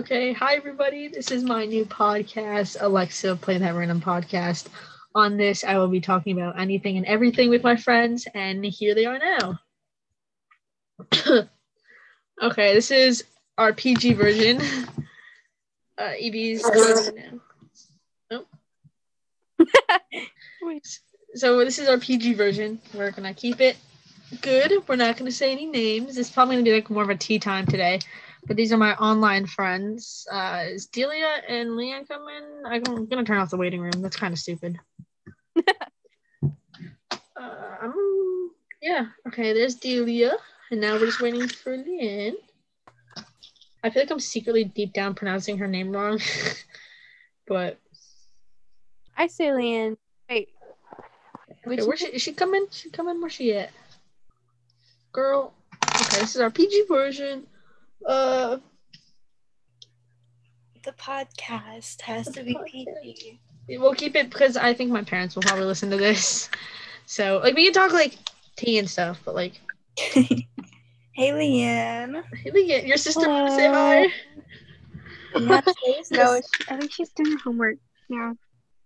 Okay, hi everybody. This is my new podcast, Alexa Play That Random Podcast. On this, I will be talking about anything and everything with my friends, and here they are now. okay, this is our PG version. Uh, now. Nope. so this is our PG version. We're gonna keep it good. We're not gonna say any names. It's probably gonna be like more of a tea time today. But these are my online friends. Uh, is Delia and Leanne coming? I'm gonna turn off the waiting room. That's kind of stupid. uh, um, yeah. Okay. There's Delia, and now we're just waiting for Leanne. I feel like I'm secretly deep down pronouncing her name wrong, but I say Leanne. Wait. okay, where she, is she coming? She coming? Where's she at? Girl. Okay, this is our PG version. Uh, The podcast has to be PG. we'll keep it because I think my parents will probably listen to this. So like we can talk like tea and stuff, but like hey, Leanne. hey, Leanne, your sister wanna say hi. You wanna say this? No, I think she's doing her homework now.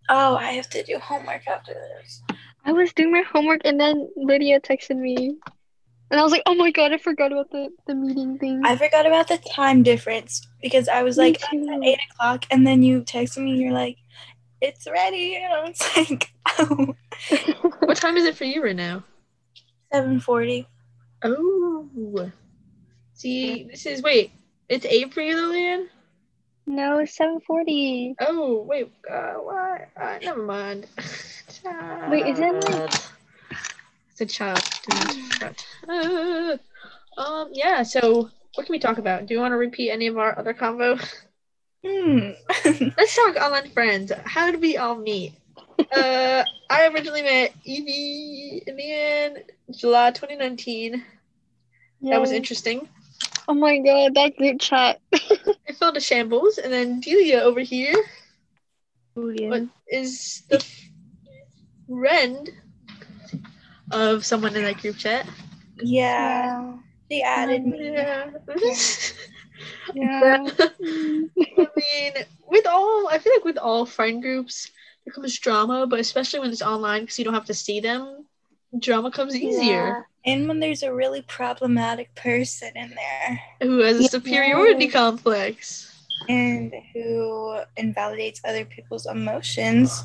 Oh, I have to do homework after this. I was doing my homework and then Lydia texted me. And I was like, oh my god, I forgot about the, the meeting thing. I forgot about the time difference because I was Me like too. at eight o'clock, and then you texted me. And you're like, "It's ready," and I was like, "Oh, What time is it for you right now? 7.40. Oh, see, this is wait, it's eight for you, though, Leanne. no, it's 740. Oh wait, uh, what? Uh, never mind. Wait, is it like- A child. Do not fret. Uh, um, yeah. So, what can we talk about? Do you want to repeat any of our other convo? Hmm. Let's talk online friends. How did we all meet? uh, I originally met Evie in the end, July 2019. That was interesting. Oh my god, that group chat. It fell to shambles, and then Delia over here Ooh, yeah. what is the friend of someone in that group chat. yeah, she added me. Yeah. Yeah. I mean, with all, I feel like with all friend groups, there comes drama, but especially when it's online because you don't have to see them, drama comes easier. And when there's a really problematic person in there Who has a Yeah. superiority complex? and who invalidates other people's emotions.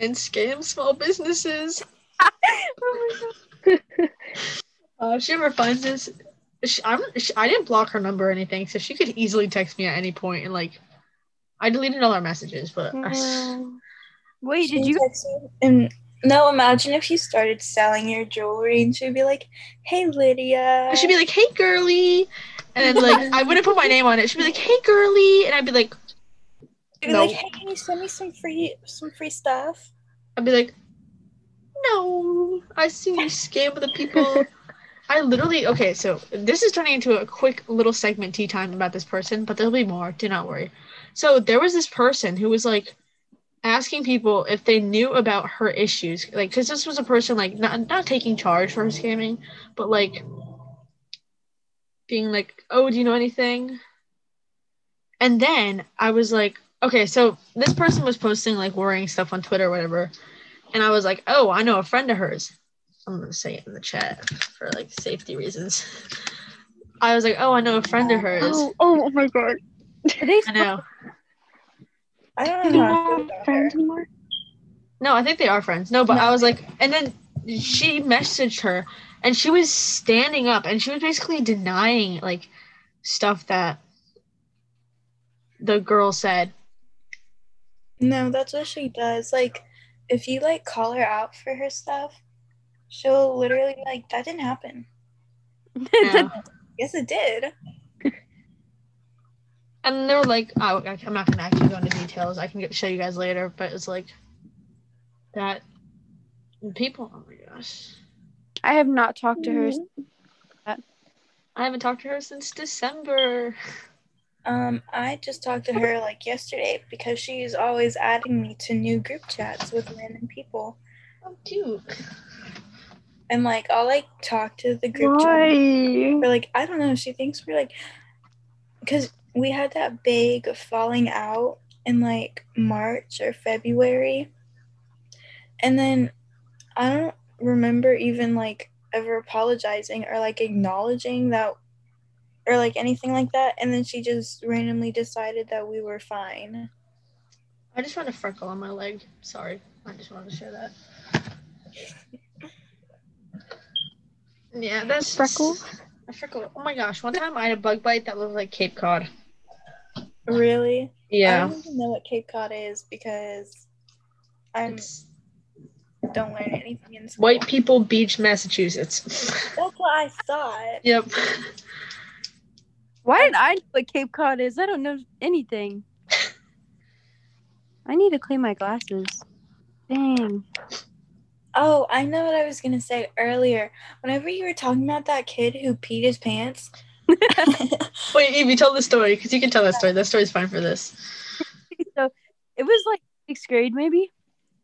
And scam small businesses. Oh Uh, if she ever finds this, she, I'm, she, I didn't block her number or anything, so she could easily text me at any point. And like, I deleted all our messages, but my god. Wait, She did you? texted- And no, imagine if you started selling your jewelry and she'd be like, "Hey, Lydia." She'd be like, "Hey, girly," and then like I wouldn't put my name on it. She'd be like, "Hey, girly," and I'd be like, No. like, "Hey, can you send me some free some free stuff?" I'd be like, "No, I see you scam the people." I literally okay, so this is turning into a quick little segment tea time about this person, but there'll be more. Do not worry. So there was this person who was like asking people if they knew about her issues, like because this was a person like not not taking charge for her scamming, but like being like, "Oh, do you know anything?" And then I was like, okay, so this person was posting like worrying stuff on Twitter or whatever, and I was like, "Oh, I know a friend of hers." I'm gonna say it in the chat for like safety reasons. I was like, "Oh, I know a friend of hers." Oh, oh, oh my god. Are they I know. I don't know how I feel not about friends anymore? No, I think they are friends. No, but No. I was like, and then she messaged her, and she was standing up, and she was basically denying like stuff that the girl said. No, mm. that's what she does. Like, if you like call her out for her stuff, she'll literally be like, "That didn't happen." Yeah. Yes, it did. and they're like, oh, I- I'm not gonna actually go into details. I can get, show you guys later, but it's like that people. Oh my gosh, I have not talked to her. Mm-hmm. I haven't talked to her since December. Um, I just talked to her like yesterday because she's always adding me to new group chats with random people. Oh, Duke. And like I'll like talk to the group chat Why? or like I don't know, she thinks we're like because we had that big falling out in like March or February. And then I don't remember even like ever apologizing or like acknowledging that or like anything like that. And then she just randomly decided that we were fine. I just found a freckle on my leg. Sorry. I just wanted to share that. Yeah, that's Freckle? A freckle. Oh my gosh! One time I had a bug bite that looked like Cape Cod. Really? Yeah. I don't even know what Cape Cod is because I don't learn anything in school. White People Beach, Massachusetts. That's what I thought. yep. Why did I know what Cape Cod is? I don't know anything. I need to clean my glasses. Dang. Oh, I know what I was gonna say earlier. Whenever you were talking about that kid who peed his pants. Wait, Evie, tell the story because you can tell that story. That story's fine for this. so it was like sixth grade, maybe.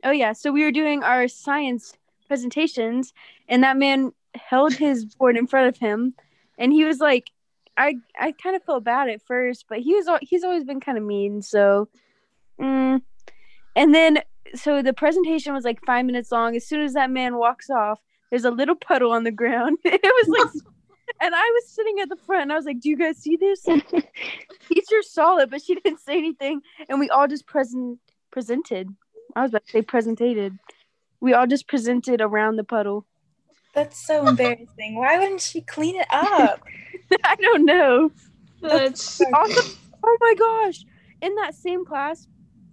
Oh yeah. So we were doing our science presentations, and that man held his board in front of him, and he was like, I I kind of felt bad at first, but he was al- he's always been kind of mean. So, mm. and then so the presentation was like five minutes long. As soon as that man walks off, there's a little puddle on the ground. it was like. And I was sitting at the front and I was like, Do you guys see this? Teacher saw it, but she didn't say anything. And we all just present presented. I was about to say presented. We all just presented around the puddle. That's so embarrassing. Why wouldn't she clean it up? I don't know. That's Also, oh my gosh. In that same class,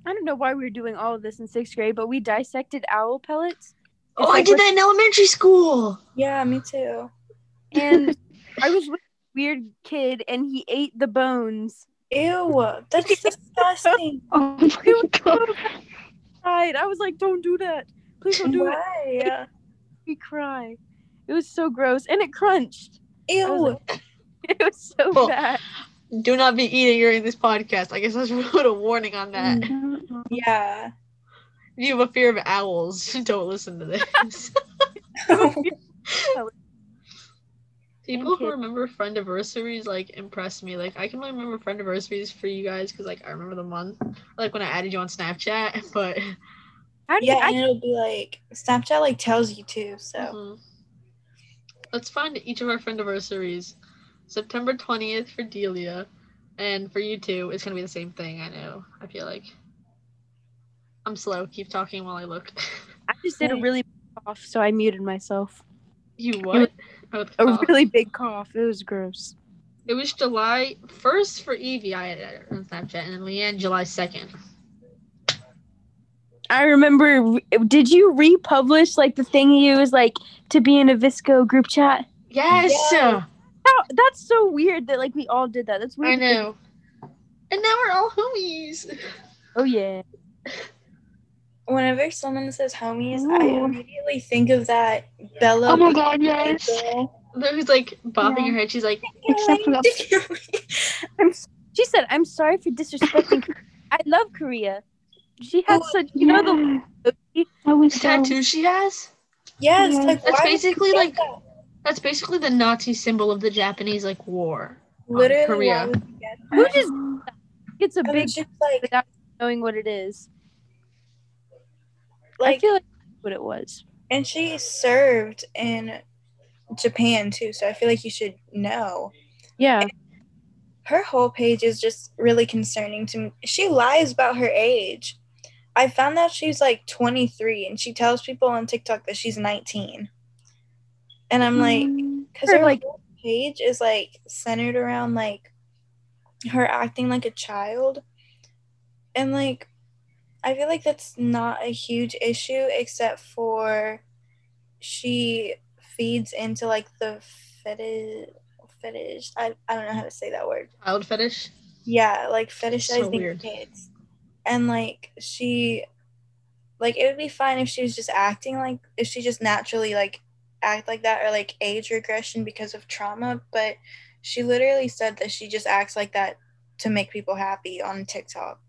I don't know why we were doing all of this in sixth grade, but we dissected owl pellets. oh, I did that in elementary school. Yeah, me too. And I was with a weird kid and he ate the bones. Ew, that's disgusting. Oh my god. Cried. I was like, Don't do that. Please don't do it. We cry. It was so gross. And it crunched. I Ew. was It was so Oh. bad. Do not be eating during this podcast. I guess I should put a warning on that. Yeah. If you have a fear of owls, don't listen to this. People who remember friend anniversaries like impress me. Like I can only remember friend anniversaries for you guys because like I remember the month, like when I added you on Snapchat. But How do yeah, you, I and it'll be like Snapchat like tells you too. So mhm. let's find each of our friend anniversaries. September twentieth for Delia, and for you two, it's gonna be the same thing. I know. I feel like I'm slow. Keep talking while I look. I just did a really big cough, so I muted myself. you what? Oh, A really big cough. It was gross. It was July first for Evie. I added her on Snapchat, and then Leanne July second. I remember. Did you republish like the thing you was like to be in a VSCO group chat? Yes. Yeah. How, that's so weird that like we all did that. That's weird. to think- know. And now we're all homies. Oh yeah. whenever someone says homies, I immediately think of that Bella. Oh my god, yes. girl. Who's like bobbing Yeah. her head. She's like, Except for I'm, she said, "I'm sorry for disrespecting. I love Korea. She has Oh, such, you know, the yeah. I the so tattoo she has. yes, Yeah. like That's why would you basically like- that? That's basically the Nazi symbol of the Japanese like war. literally Korea. Why would you get that? Who just It's a And big just like without knowing what it is. I like feel like that's what it was. and she served in Japan too, so I feel like you should know. Yeah. Her whole page is just really concerning to me. She lies about her age. I found out she's like 23 and she tells people on TikTok that she's 19. And I'm like, mm. because her like- whole page is like centered around like her acting like a child. And like, I feel like that's not a huge issue except for she feeds into like the fetish. Fetish. I, I don't know how to say that word. Child fetish. Yeah, like fetishizing weird. kids. And like she like it would be fine if she was just acting like if she just naturally like act like that or like age regression because of trauma, but she literally said that she just acts like that to make people happy on TikTok.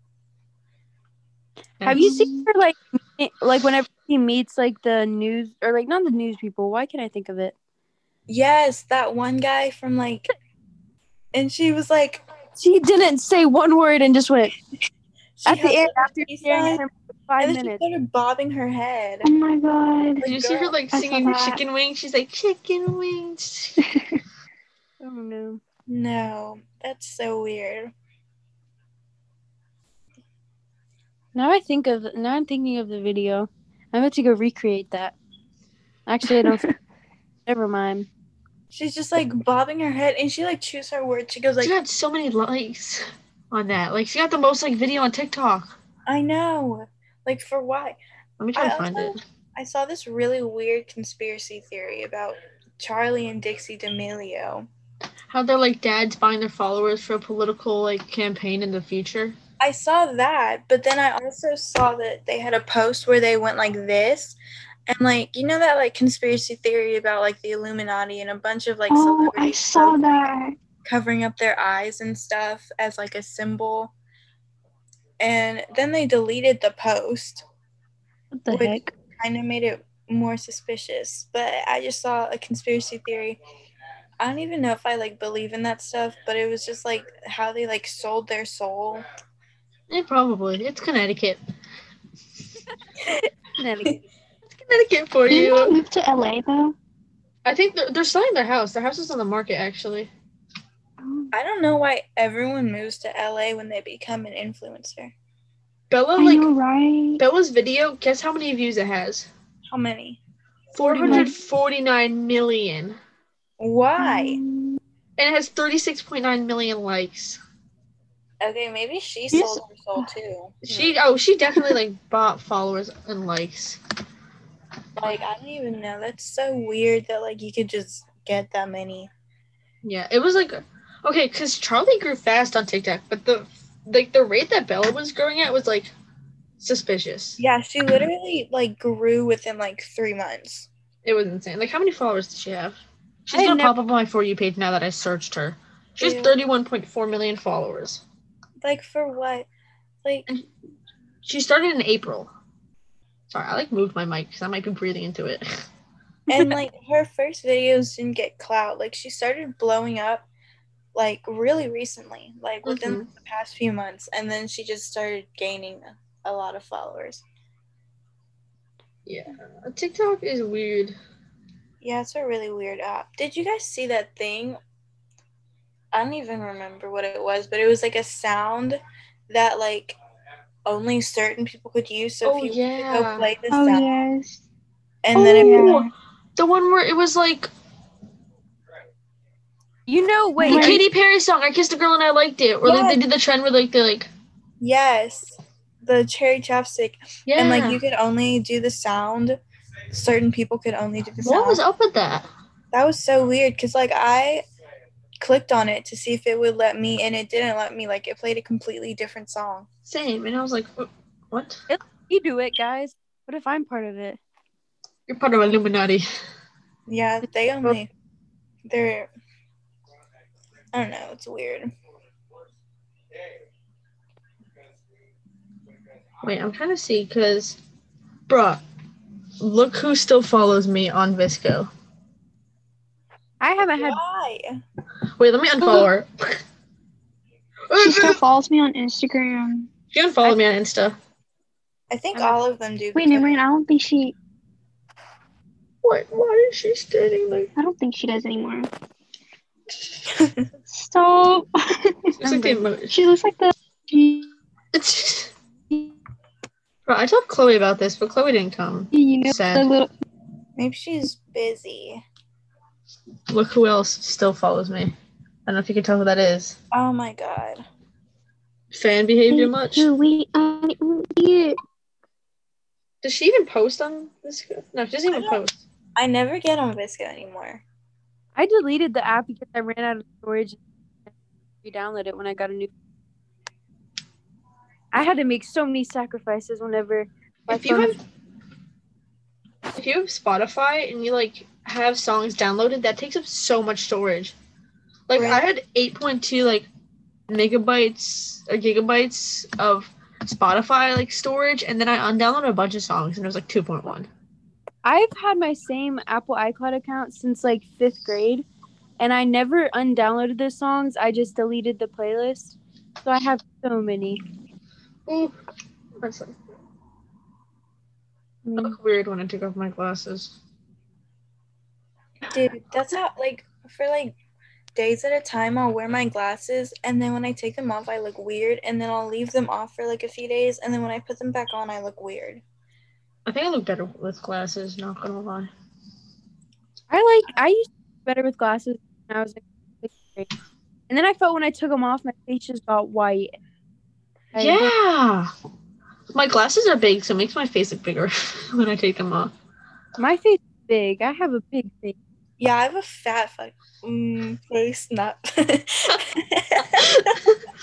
Have you seen her like like whenever she meets like the news or like not the news people? Why can't I think of it? Yes, that one guy from like and she was like She didn't say one word and just went She at the end after peace staring sign, him for five and then minutes. she started bobbing her head. Oh my god. Did you see her like I saw singing that. chicken wings? She's like chicken wings. Oh no. No, that's so weird. Now I think of now I'm thinking of the video. I'm about to go recreate that. Actually, I don't. Never mind. She's just like bobbing her head, and she like chews her words. She goes like, she got so many likes on that. Like she got the most like video on TikTok. "I know." Like for why? Let me try I to find also- it. I saw this really weird conspiracy theory about Charlie and Dixie D'Amelio. How they're like dads buying their followers for a political like campaign in the future. I saw that, but then I also saw that they had a post where they went like this. And like you know that like conspiracy theory about like the Illuminati and a bunch of like oh, I saw that. Covering up their eyes and stuff as like a symbol. And then they deleted the post, What the Which- heck? kind of made it more suspicious. But I just saw a conspiracy theory. I don't even know if I like believe in that stuff, but it was just like how they like sold their soul. Yeah, probably. It's Connecticut. Connecticut. It's Connecticut for Didn't they you. move to LA though? I think they're, they're selling their house. Their house is on the market actually. I don't know why everyone moves to LA when they become an influencer. Bella I like know, right? Bella's video. Guess how many views it has? How many? 449 million. Why? Um, And it has 36.9 million likes. Okay, maybe she Yes. sold her soul too. She oh she definitely like bought followers and likes. like I don't even know. That's so weird that like you could just get that many. Yeah, it was like okay, because Charlie grew fast on TikTok, but the like the rate that Bella was growing at was like suspicious. Yeah, she literally like grew within like three months. It was insane. Like how many followers did she have? She's I gonna never- pop up on my for you page now that I searched her. She has 31.4 million followers. Like for what? Like She started in April. Sorry, I like moved my mic because I might be breathing into it. and like her first videos didn't get clout. Like she started blowing up like really recently, like within Mhm. the past few months, and then she just started gaining a lot of followers. yeah, TikTok is weird. Yeah, it's a really weird app. Did you guys see that thing? I don't even remember what it was, but it was like a sound that like only certain people could use. So Oh, if you were yeah. go play the oh sound, yes. and then it Oh, the one where it was like You know, wait. the Katy Perry song. I kissed a girl and I liked it. Or like they did the trend where like they like yes, the cherry chapstick, yeah. and like you could only do the sound. Certain people could only do the sound. what was up with that? That was so weird because like I clicked on it to see if it would let me, and it didn't let me. Like it played a completely different song. Same, and I was like, "Wh- what? you do it, guys? What if I'm part of it? You're part of Illuminati. Yeah, they only they're I don't know, it's weird. Wait, I'm trying to see because, bruh, look who still follows me on VSCO. I haven't had. Why? Wait, let me unfollow her. She still follows me on Instagram. she unfollowed me on Insta. I think I'm- all of them do. Wait, never mind. I don't think she. What? Why is she standing like? I don't think she does anymore. Stop. It's like the she looks like the. It's. Bro, I told Chloe about this, but Chloe didn't come. You know Sad. the little. Maybe she's busy. Look who else still follows me. I don't know if you can tell who that is. Oh my god. Fan behavior much? Dude, wait, I don't see it. Does she even post on this? No, she doesn't even I post. I never get on VSCO anymore. I deleted the app because I ran out of storage. Re-download it when I got a new. I had to make so many sacrifices whenever. If you have, if you have Spotify and you like have songs downloaded, that takes up so much storage. Like I had 8.2 like megabytes or gigabytes of Spotify like storage, and then I undownloaded a bunch of songs, and it was like 2.1. I've had my same Apple iCloud account since like fifth grade, and I never undownloaded the songs. I just deleted the playlist. So I have so many. Ooh, that's like, I I mean, look weird when I take off my glasses. Dude, that's how like for like days at a time I'll wear my glasses and then when I take them off I look weird and then I'll leave them off for like a few days and then when I put them back on I look weird. I think I look better with glasses. Not gonna lie. I like I used to be better with glasses when I was like sixth grade. And then I felt when I took them off, my face just got white. I- yeah. My glasses are big, so it makes my face look bigger when I take them off. my face is big. I have a big face. Yeah, I have a fat fuck mm, face, not.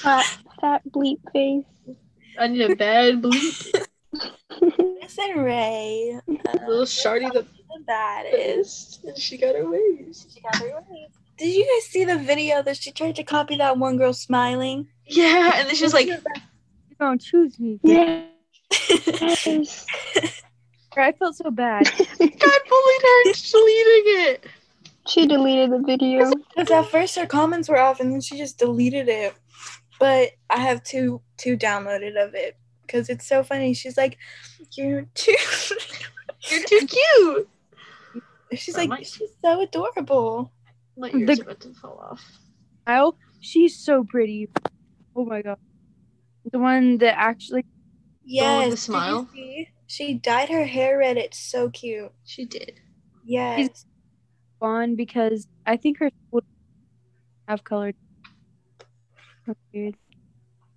Fat, fat bleep face. I need a bad bleep. Listen, Ray. Uh, Little shardy the that is. best. And she got her ways. She got her way. Did you guys see the video that she tried to copy that one girl smiling? Yeah, and then she's like, You don't choose me. Yeah. Yes. I felt so bad. God bullied her into deleting it. She deleted the video. Because at first her comments were off and then she just deleted it. But I have two two downloaded of it because it's so funny. She's like, "You're too." You're too cute. she's Oh like, "She's so adorable." My ears The- are about to fall off. Kyle, she's so pretty. Oh my god. The one that actually Yes. the did you smile? see? She dyed her hair red. It's so cute. She did. Yes. fun because I think her school have colored. That's weird.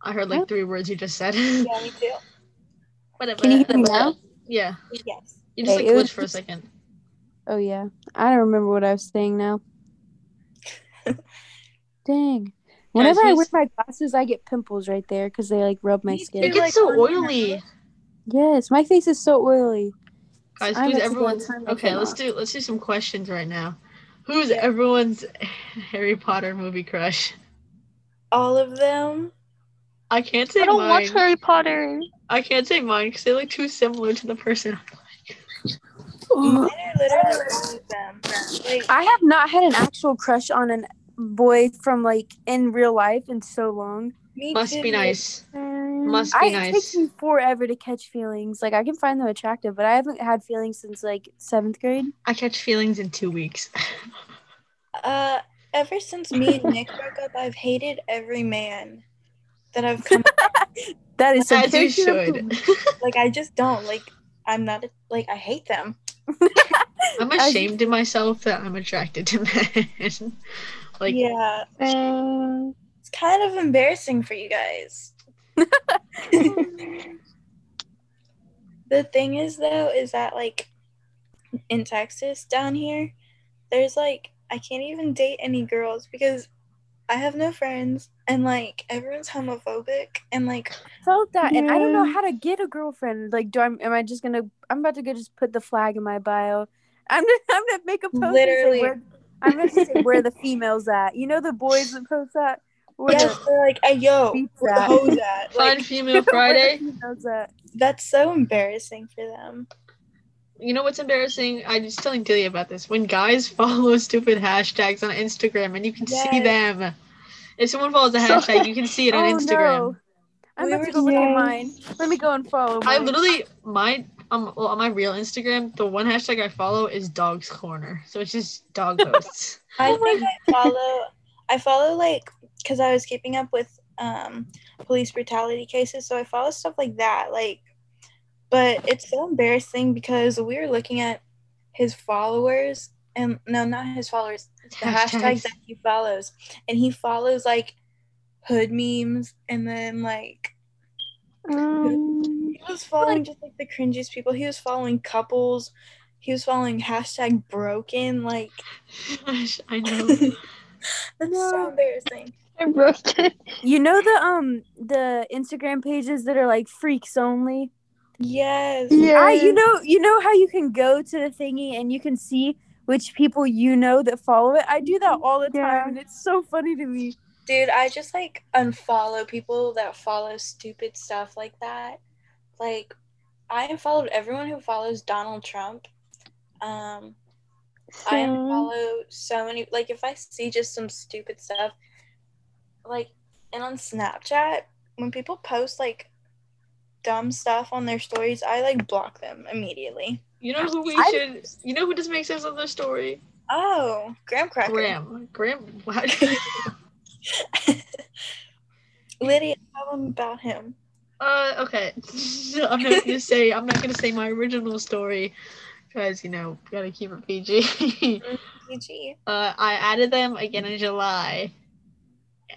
I heard like three words you just said. Yeah, me too. Whatever. Can you hear me now? Yeah. Yes. You just Hey, like it was glitched for a second. Oh yeah, I don't remember what I was saying now. Dang. Whenever I wear my glasses, I get pimples right there because they like rub my skin. It gets like, so oily. Yes, my face is so oily. Guys, who's actually everyone's okay, let's off. do let's do some questions right now. Who's Yeah. everyone's Harry Potter movie crush? All of them. I can't say mine. I don't mine. watch Harry Potter. I can't say mine because they look too similar to the person. Mine are literally all of them. Like, I have not had an actual crush on a boy from like in real life in so long. me Must too. be nice. Must I, be It nice. takes me forever to catch feelings. Like I can find them attractive, but I haven't had feelings since like seventh grade. I catch feelings in two weeks. Uh, ever since me and Nick broke up, I've hated every man that I've come. That is some As you should. like, I just don't like. I'm not like I hate them. I'm As you- ashamed of myself that I'm attracted to men. like yeah, Um, it's kind of embarrassing for you guys. The thing is, though, is that like in Texas down here, there's like I can't even date any girls because I have no friends and like everyone's homophobic and like felt that, and I don't know how to get a girlfriend. Like, do I? Am I just gonna? I'm about to go just put the flag in my bio. I'm gonna, I'm gonna make a post. Literally. where, I'm gonna say where the females at. You know the boys that post that. Where yes, they're like, hey yo, beats where the hoes at? fun Like female Where the Friday. at. that's so embarrassing for them. You know what's embarrassing? I was telling Dilly about this. When guys follow stupid hashtags on Instagram and you can see them. If someone follows a So- hashtag, you can see it on oh Instagram. no! I'm We about to go look at mine. Let me go and follow. I literally my um well, on my real Instagram, the one hashtag I follow is Dogs Corner. So it's just dog posts. I Oh think I follow I follow like because I was keeping up with um police brutality cases, so I follow stuff like that. Like but it's so embarrassing because we were looking at his followers and no not his followers, the hashtags that he follows. And he follows like hood memes and then like um, he was following just like the cringiest people. He was following couples. He was following hashtag broken. Like gosh, I know. that's No. so embarrassing. I broke it. You know the um the Instagram pages that are like freaks only. Yes. Yeah. I you know you know how you can go to the thingy and you can see which people you know that follow it. I do that all the time Yeah. and it's so funny to me. Dude, I just like unfollow people that follow stupid stuff like that. Like, I unfollowed everyone who follows Donald Trump. Um, I Same. unfollow so many. Like if I see just some stupid stuff, like and on Snapchat when people post like dumb stuff on their stories, I like block them immediately. You know who we I- should? You know who doesn't make sense on their story? Oh, graham cracker. Graham. Graham. What? Lydia, tell them about him. Uh, okay. I'm not gonna say I'm not gonna say my original story because you know gotta keep it PG. PG. uh, I added them again in July,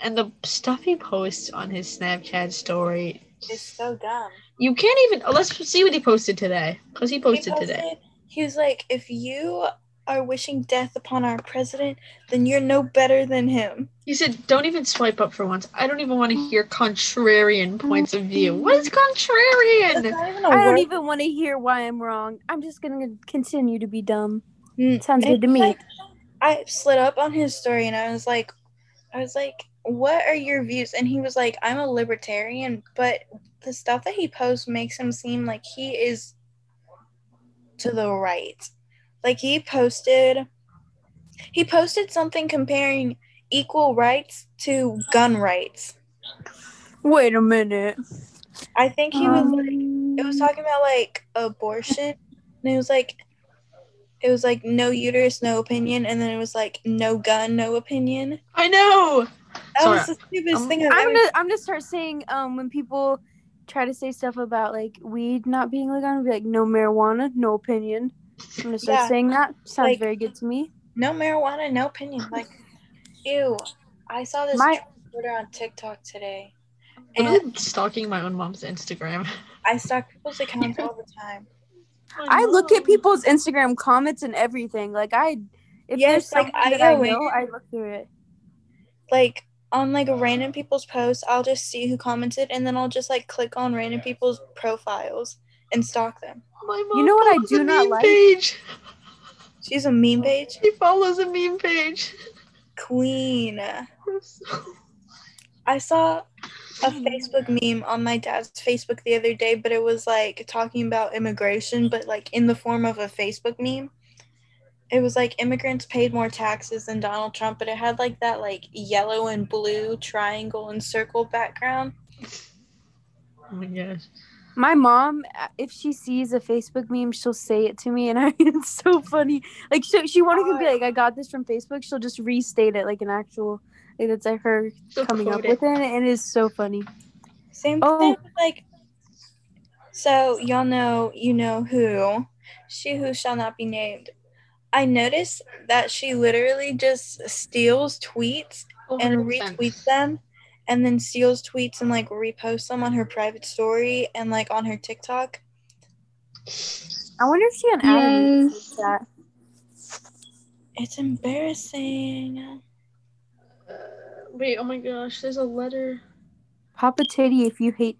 and the stuff he posts on his Snapchat story, It's so dumb. you can't even. oh, let's see what he posted today because he He posted today. He was like, if you are wishing death upon our president, then you're no better than him. He said, "Don't even swipe up for once. I don't even want to hear contrarian points of view. What is contrarian? not even a I don't even want to hear why I'm wrong. I'm just gonna continue to be dumb. Mm, Sounds good to me. like, I slid up on his story and I was like, I was like, what are your views? And he was like, I'm a libertarian, but the stuff that he posts makes him seem like he is to the right. Like he posted, he posted something comparing equal rights to gun rights. Wait a minute. I think he was like, it Um, was talking about like abortion and it was like it was like no uterus no opinion and then it was like no gun no opinion I know. That Sorry, was the stupidest I'm- thing I've I'm ever gonna I'm gonna start saying um when people try to say stuff about like weed not being legal, I'm be like no marijuana, no opinion. I'm gonna start Yeah. saying that. Sounds Like- very good to me. no marijuana no opinion like ew i saw this My- Twitter on tiktok today I'm and stalking my own mom's Instagram. i stalk people's accounts all the time I look at people's Instagram comments and everything. Like I, if Yes, there's like, something I that I know, I look through it. like on like a random people's posts i'll just see who commented and then i'll just like click on random people's profiles and stalk them My You know what I do not meme like? Page. she's a meme page She follows a meme page. queen I saw a Facebook meme on my dad's Facebook the other day, but it was like talking about immigration, but like in the form of a Facebook meme. It was like immigrants paid more taxes than Donald Trump, but it had like that like yellow and blue triangle and circle background. Oh my gosh. My mom, uh, if she sees a Facebook meme, she'll say it to me, and I, it's so funny. Like she, she won't even be like, "I got this from Facebook." She'll just restate it like an actual, like it's like her She'll coming up it. with it, and it is so funny. Same Oh. thing like so y'all know you know who. She who shall not be named. I noticed that she literally just steals tweets and 100%. retweets them and then steals tweets and like reposts them on her private story and like on her TikTok. I wonder if she on Adam Yes. that. It's embarrassing. Uh, wait, oh my gosh, there's a letter. Papa Titty, if you hate.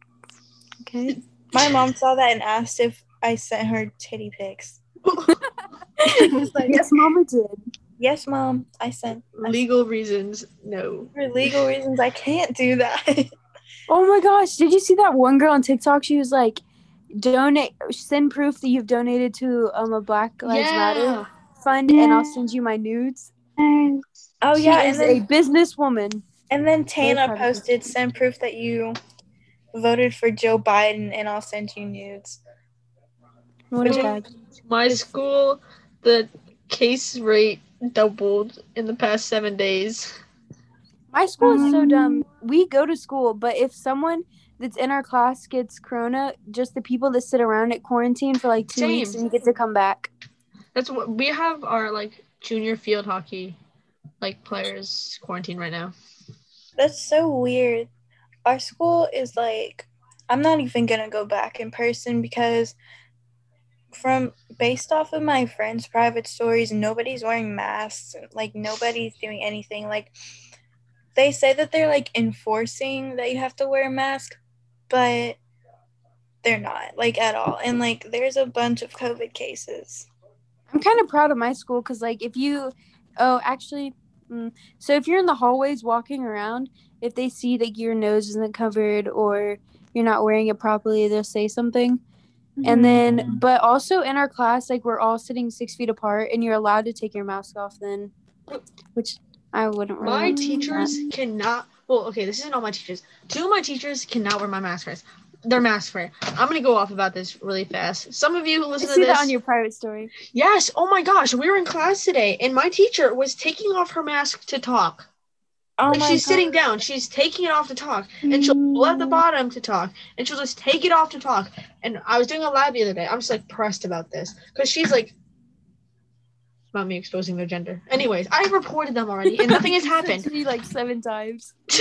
Okay. My mom saw that and asked if I sent her titty pics. I was like, yes, Mama did. yes, mom, I sent. Legal reasons, no. For legal reasons, I can't do that. Oh my gosh! Did you see that one girl on TikTok? She was like, "Donate, send proof that you've donated to um a Black Lives Matter fund, and I'll send you my nudes." Yes. oh she yeah, is then, a businesswoman. and then Tana proud of her. posted send proof that you voted for Joe Biden, and I'll send you nudes. What a Which. My school, the case rate doubled in the past seven days. My school is so Um, dumb. We go to school, but if someone that's in our class gets corona, just the people that sit around at quarantine for like two weeks, and you get to come back. That's what we have our like junior field hockey like players quarantined right now. That's so weird. Our school is like, I'm not even gonna go back in person because, from based off of my friends' private stories, nobody's wearing masks. Like nobody's doing anything. Like they say that they're like enforcing that you have to wear a mask, but they're not like at all. And like there's a bunch of COVID cases. I'm kind of proud of my school because, like, if you, oh, actually, mm, so if you're in the hallways walking around, if they see that your nose isn't covered or you're not wearing it properly, they'll say something. And mm-hmm. then, but also in our class, like we're all sitting six feet apart, and you're allowed to take your mask off then, which I wouldn't. Really My teachers that. cannot. Well, okay, this isn't all my teachers. Two of my teachers cannot wear my mask. Right? They're mask wear. I'm gonna go off about this really fast. Some of you who I listen see to this, that on your private story. yes. Oh my gosh, we were in class today, and my teacher was taking off her mask to talk. Oh like my she's sitting down, she's taking it off to talk, and she'll pull at the mm. bottom to talk, and she'll just take it off to talk. And I was doing a lab the other day. I'm just like pressed about this because she's like about me exposing their gender. Anyways, I reported them already, and nothing has happened. to me like seven times.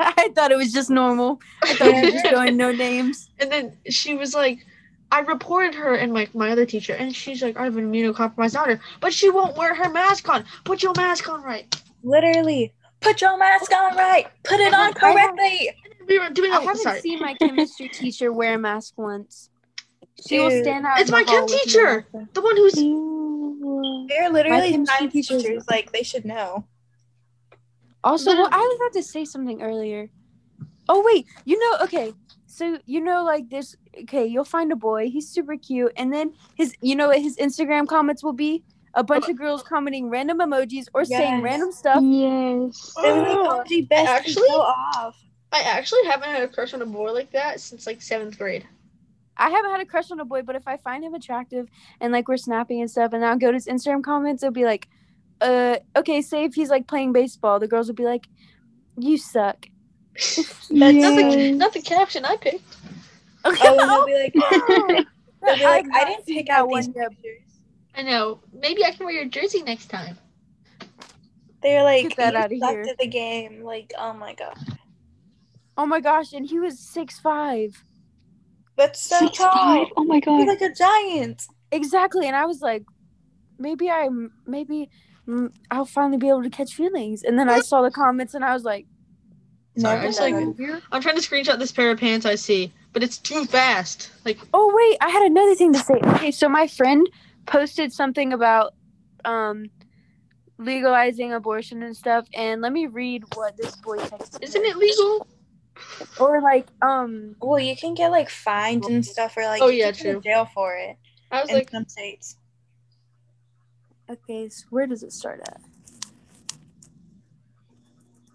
I thought it was just normal. I thought we were just going no names. and then she was like, I reported her and like my other teacher, and she's like, I have an immunocompromised daughter, but she won't wear her mask on. Put your mask on right. Literally, put your mask on right. Put it on correctly. We were doing. I a haven't sorry. seen my chemistry teacher wear a mask once. She will stand out. It's my chem hall with no teacher. the one who's They're literally chemistry science teacher's- teachers. Like they should know. Also, well, I was about to say something earlier. Oh wait, you know, okay. So you know, like this. Okay, you'll find a boy. He's super cute, and then his, you know, what his Instagram comments will be a bunch of girls commenting random emojis or saying random stuff. Yes. They're Oh, "OMG, best actually- off. I actually haven't had a crush on a boy like that since like seventh grade. I haven't had a crush on a boy, but if I find him attractive and like we're snapping and stuff, and I'll go to his Instagram comments, it'll be like, uh, okay, say if he's like playing baseball, the girls will be like, you suck. That's not, the, not the caption I picked. Oh, and they'll be like, they'll be like, I've I didn't pick out these one pictures. I know. Maybe I can wear your jersey next time. They're like, Get that you outta sucked here. at the game. Like, oh my god, Oh my gosh, and he was six five. that's so Six tall. five. Oh my god. He's god. like a giant. Exactly, and I was like, maybe I, maybe mm, I'll finally be able to catch feelings. And then I saw the comments, and I was like, Sorry, I Never like. I'm trying to screenshot this pair of pants I see, but it's too fast. Like oh wait, I had another thing to say. Okay, so my friend posted something about um legalizing abortion and stuff, and let me read what this boy texted. Isn't it legal? Or like um Well, you can get like fined and stuff, or like Oh, you yeah, can true. jail for it I was in like, some states. okay, so where does it start at?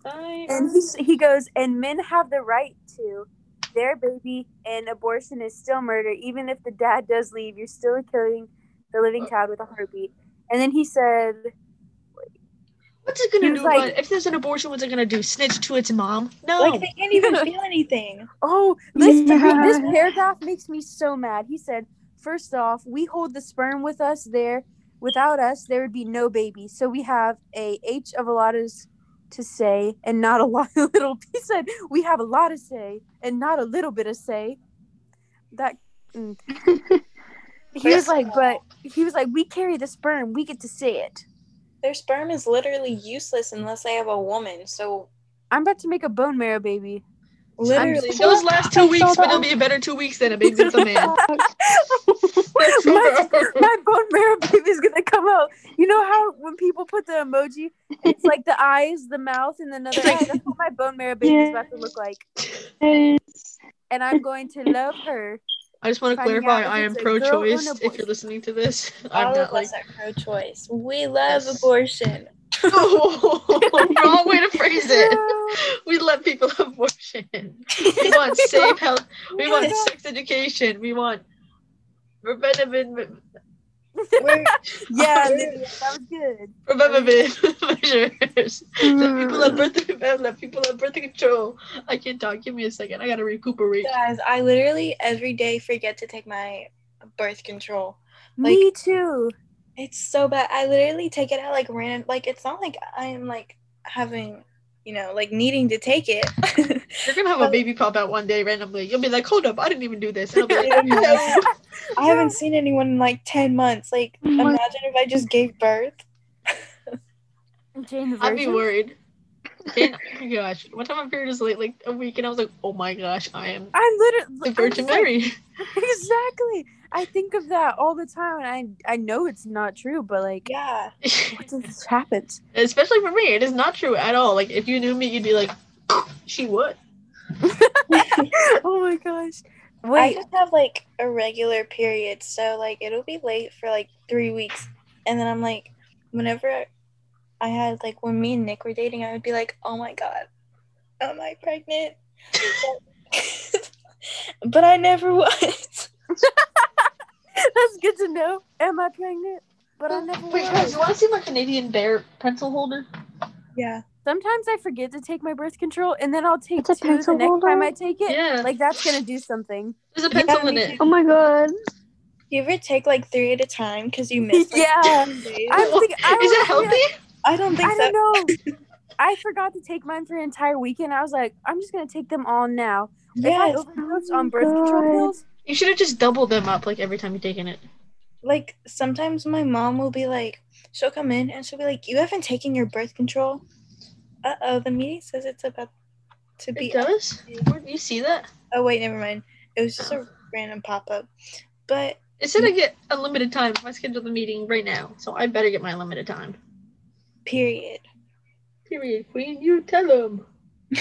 I, And he, he goes, and men have the right to their baby, and abortion is still murder. Even if the dad does leave, you're still killing the living child with a heartbeat. And then he said, what's it gonna do? like- if there's an abortion, what's it gonna do? Snitch to its mom? No. Like they can't even feel anything. Oh, this, Yeah. this paragraph makes me so mad. He said, first off, we hold the sperm with us there. Without us, there would be no baby. So we have a H of a lot of to say and not a lot of little. He said, we have a lot to say and not a little bit of say. That. mm. he was like, but he was like, we carry the sperm. We get to see it. Their sperm is literally useless unless they have a woman. So I'm about to make a bone marrow baby. literally, Those last two weeks, but it'll be a better two weeks than a baby with a man. my, my bone marrow baby's gonna come out. You know how when people put the emoji, it's like the eyes, the mouth, and another eye. That's what my bone marrow baby's about to look like. And I'm going to love her. I just want to clarify, I am it's a girl or an pro-choice. If you're listening to this, I'm all not of like. us are pro-choice. We love Yes. abortion. wrong way to phrase it. We let people have abortion. We want safe health. We want sex education. We want preventive We're, Yeah, Lydia, that was good. preventative measures. Let people have birth let people have birth control. I can't talk. Give me a second. I gotta recuperate. guys, I literally every day forget to take my birth control. Me too. It's so bad. I literally take it out like random. Like it's not like I'm like having, you know, like needing to take it. You're gonna have a um, baby pop out one day randomly. You'll be like, "Hold up, I didn't even do this." And I'll be like, I "No." I haven't seen anyone in like ten months. Like Oh imagine if I just gave birth. Jane the I'd be worried. And, oh my gosh, one time my period was late, like a week, and I was like, "Oh my gosh, I am I'm literally the I'm Virgin just like, Mary." exactly. I think of that all the time, and I I know it's not true, but like, Yeah. what if this happens? Especially for me, it is not true at all. Like if you knew me, you'd be like, "She would." oh my gosh. I just have like a regular period, so like it'll be late for like three weeks, and then I'm like, whenever I had like when me and Nick were dating, I would be like, oh my god, am I pregnant? but I never was. that's good to know. Am I pregnant? But I never Wait, guys, you want to see my Canadian Bear pencil holder? Yeah. Sometimes I forget to take my birth control, and then I'll take It's two the pencil next time? I take it. Yeah. Like that's gonna do something. There's a pencil Yeah, in it. Oh my god. Do you ever take like three at a time because you missed? Like, Yeah. days? I'm thinking, I Is it don't know, healthy? I don't think I so. don't know. I forgot to take mine for an entire weekend. I was like, I'm just gonna take them all now. If I overdose Oh on my birth control pills, You should have just doubled them up like every time you're taking it. like sometimes my mom will be like, she'll come in and she'll be like, "You haven't taken your birth control." Uh oh, the meeting says it's about to be. It does? Where do you see that? Oh wait, never mind. It was just a random pop up. But It said I get a limited time I schedule the meeting right now, so I better get my limited time. period. Period, queen. You tell them.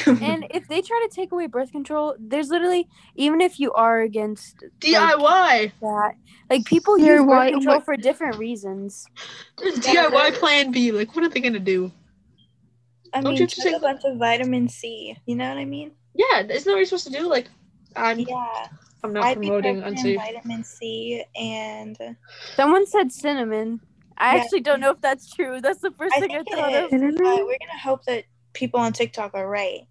And if they try to take away birth control, there's literally even if you are against DIY. that, like people You're use birth right. control What- for different reasons. There's DIY plan B. Like, what are they gonna do? I Don't mean, you take a bunch of vitamin C. You know what I mean? Yeah, isn't that what you're supposed to do? Like, I'm, Yeah. I'm not I'd promoting taking unsafe. vitamin C and Someone said cinnamon. I Yeah. actually don't know if that's true. That's the first I thing I thought it of. is. Cinnamon? We're gonna hope that people on TikTok are right.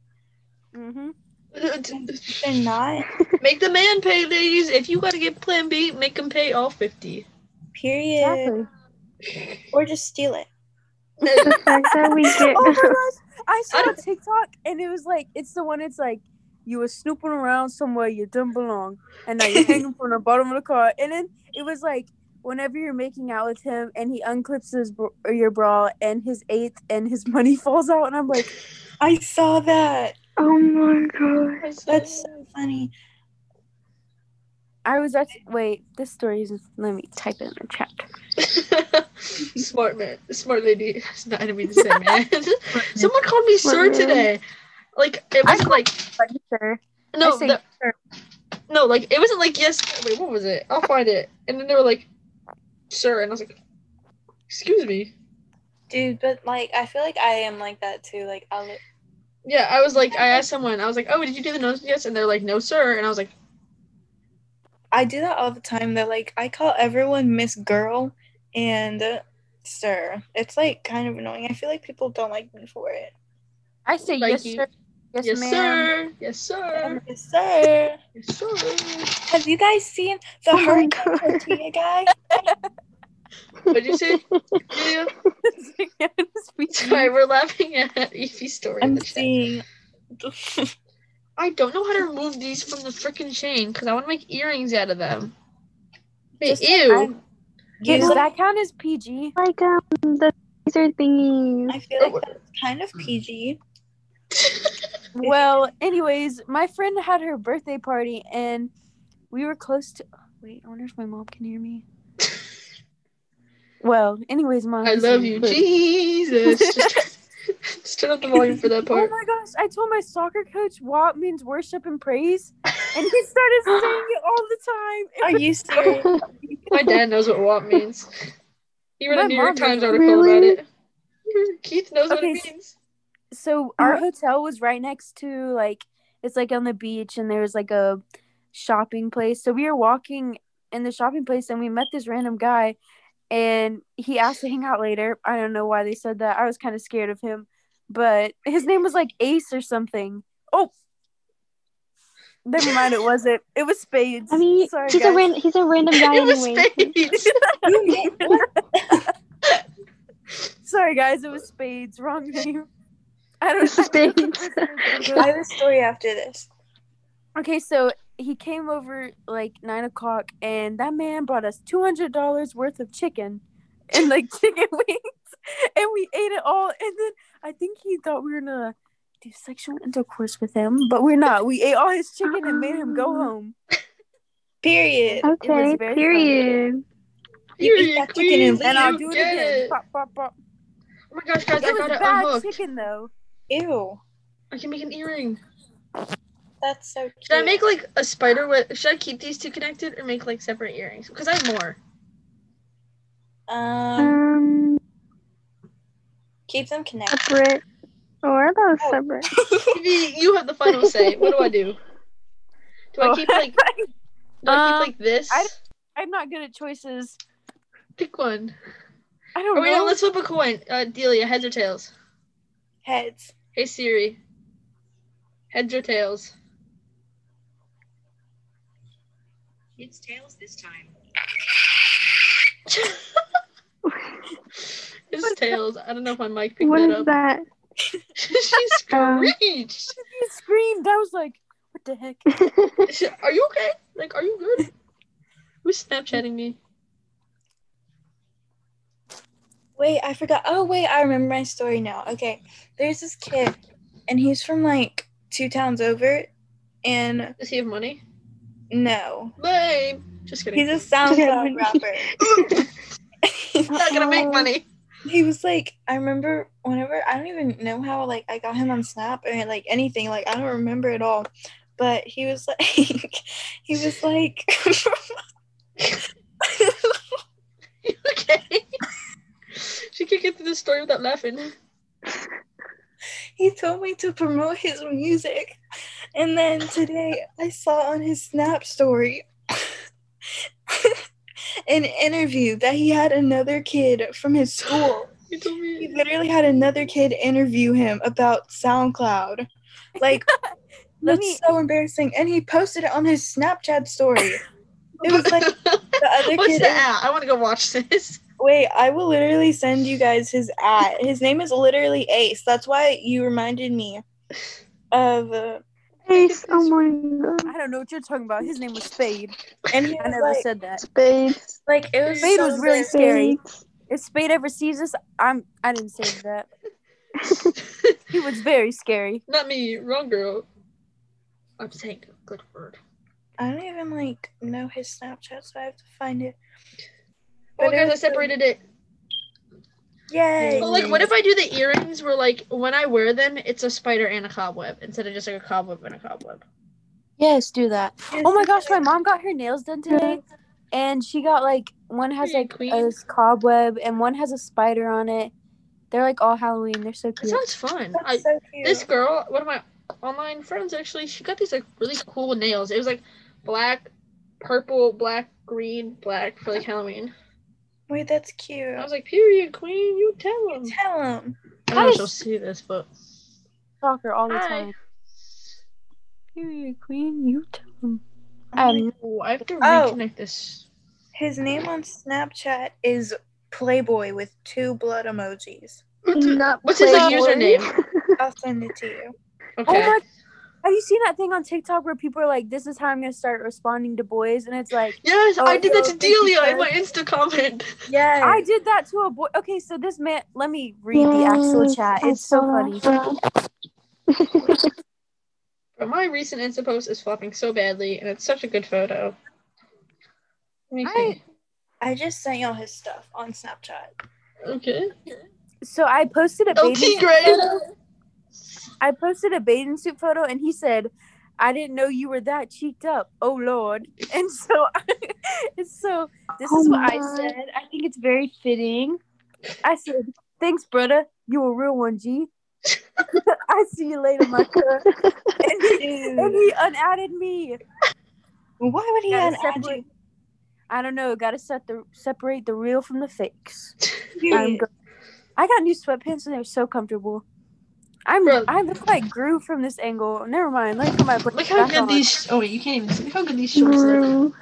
Mm-hmm. They're not, Make the man pay, ladies. If you gotta get plan B, make him pay all 50. period. Exactly. Or just steal it. The fact that we get Oh my gosh! I I saw a TikTok and it was like it's the one. It's like you were snooping around somewhere you don't belong, and now you're hanging from the bottom of the car. And then it was like whenever you're making out with him and he unclips his br- your bra and his eighth and his money falls out, and I'm like, I saw that. Oh my god. That's so funny. I was at wait. This story is. Let me type it in the chat. smart man, smart lady. No, I didn't mean to say man. Someone called me Smart sir man. today. Like it wasn't like Buddy, sir. no, I say, the- sir. no, like it wasn't like yes. Wait, what was it? I'll find it. And then they were like, sir, and I was like, excuse me. Dude, but like I feel like I am like that too. Like I'll Yeah, I was like, I asked someone, I was like, oh, did you do the nose yes? And they're like, no, sir. And I was like, I do that all the time. That like I call everyone Miss Girl and uh, Sir. It's like kind of annoying. I feel like people don't like me for it. I say Like yes, you- sir. Yes, yes, ma'am. sir. Yes, sir. Yes, sir. Yes, sir. Have you guys seen the Oh my hurricane tortilla guy? What'd you say? Yeah. Sorry, we're laughing at Evie's story. I'm seeing. I don't know how to remove these from the freaking chain because I want to make earrings out of them. Wait, Just- ew. I'm- Does that count as PG? Like um the laser thingies. I feel like that's kind of PG. Well, anyways, my friend had her birthday party and we were close to. Wait, I wonder if my mom can hear me. Well, anyways, mom. I love you, Jesus. Just, just turn up the volume for that part. Oh my gosh! I told my soccer coach what means worship and praise, and he started saying it all the time. It Are was- you serious? My dad knows what WAP means. He read My a New York Times article about it. Keith knows what it means. So our Uh-huh. hotel was right next to like it's like on the beach, and there was like a shopping place. So we were walking in the shopping place, and we met this random guy, and he asked to hang out later. I don't know why they said that. I was kind of scared of him, but his name was like Ace or something. Oh. Never mind, it wasn't. It was Spades. I mean, Sorry, he's guys. a ran- he's a random guy It was anyway. Spades. Sorry, guys, it was Spades. Wrong name. I don't Spades. I have a story after this. okay, so he came over like nine o'clock, and that man brought us two hundred dollars worth of chicken and like chicken wings, and we ate it all. And then I think he thought we were gonna do sexual intercourse with him, but we're not. We ate all his chicken and made him go home. Period. Okay, period. You eat that chicken and. And I'll do it get again. it. Pop, pop, pop. Oh my gosh, guys, I It was got it bad unhooked. chicken though. Ew. I can make an earring. That's so cute. Should I make like a spider with? Should I keep these two connected or make like separate earrings? Because I have more. um Um, keep them connected? separate. Or are those Oh. separate? You have the final say. What do I do? Do I Oh. keep like? Do I Um, keep like this? I- I'm not good at choices. Pick one. I don't Or wait, know. no, let's flip a coin. Uh, Delia, heads or tails? Heads. Hey Siri. Heads or tails? It's tails this time. it's tails. I don't know if my mic picked What that is up. that? she screeched. You screamed. I was like, what the heck? Are you okay? Like, are you good? Who's Snapchatting me? Wait, I forgot. Oh, wait, I remember my story now. Okay, there's this kid, and he's from like two towns over, and Does he have money? no, Lame. Just kidding. he's a SoundCloud rapper. He's not gonna make money. he was like, I remember whenever I don't even know how like I got him on Snap or like anything. Like I don't remember at all, but he was like, he was like. okay. She can't get through the story without laughing. he told me to promote his music. And then today I saw on his Snap story an interview that he had another kid from his school. You told He literally had another kid interview him about SoundCloud. Like, that's me- so embarrassing. And he posted it on his Snapchat story. It was like the other What's kid. the at? I want to go watch this. Wait, I will literally send you guys his at. His name is literally Ace. That's why you reminded me of. Uh, Ace. Oh my god. I don't know what you're talking about. His name was Spade. and he I never like, said that. Spades. like it was. Spade so was really good. scary. If Spade ever sees this, I'm. I didn't say that. He was very scary. Not me. Wrong girl. I'm saying a good word. I don't even like know his Snapchat, so I have to find it. Oh, guys, I separated it. Yay! But like, what if I do the earrings where like when I wear them, it's a spider and a cobweb instead of just like a cobweb and a cobweb. Yes, do that. Oh my gosh, my mom got her nails done today, and she got like one has like queen. a cobweb and one has a spider on it. They're like all Halloween. They're so That cute. sounds fun. That's I, so cute. this girl, one of my online friends, actually, she got these like really cool nails. It was like black, purple, black, green, black for like Halloween. Wait, that's cute. I was like, period, queen, you tell them. Tell him. I don't know if she'll see this, but Stalker all the Hi. time. Period, queen. You tell 'em. Oh my- Um, oh, I have to Oh. reconnect this. his name on Snapchat is Playboy with two blood emojis. Not What's his, like, username? I'll send it to you. Oh Okay. my! Have you seen that thing on TikTok where people are like, "This is how I'm gonna start responding to boys," and it's like, yes, Oh, I did that to Delia in my Insta comment. Yeah. I did that to a boy. Okay, so this man, let me read the actual chat. It's so funny. But my recent Insta post is flopping so badly, and it's such a good photo. Let me see. I just sent y'all his stuff on Snapchat. Okay. So I posted a baby. LT suit grade. photo. I posted a bathing suit photo, and he said, "I didn't know you were that cheeked up." Oh Lord! And so, and so this is Oh what I said. I think it's very fitting. I said, "Thanks, brother. You a real one, G." I see you later, my cuz. And he, and he unadded me. Why would he Gotta unadd separate- I don't know. Got to set the separate the real from the fakes. Go- I got new sweatpants and they're so comfortable. I'm Bro. I look like Gru from this angle. Never mind. Let me put my Look how good on. these. Oh wait, you can't even see. Look how good these shorts look. Brew.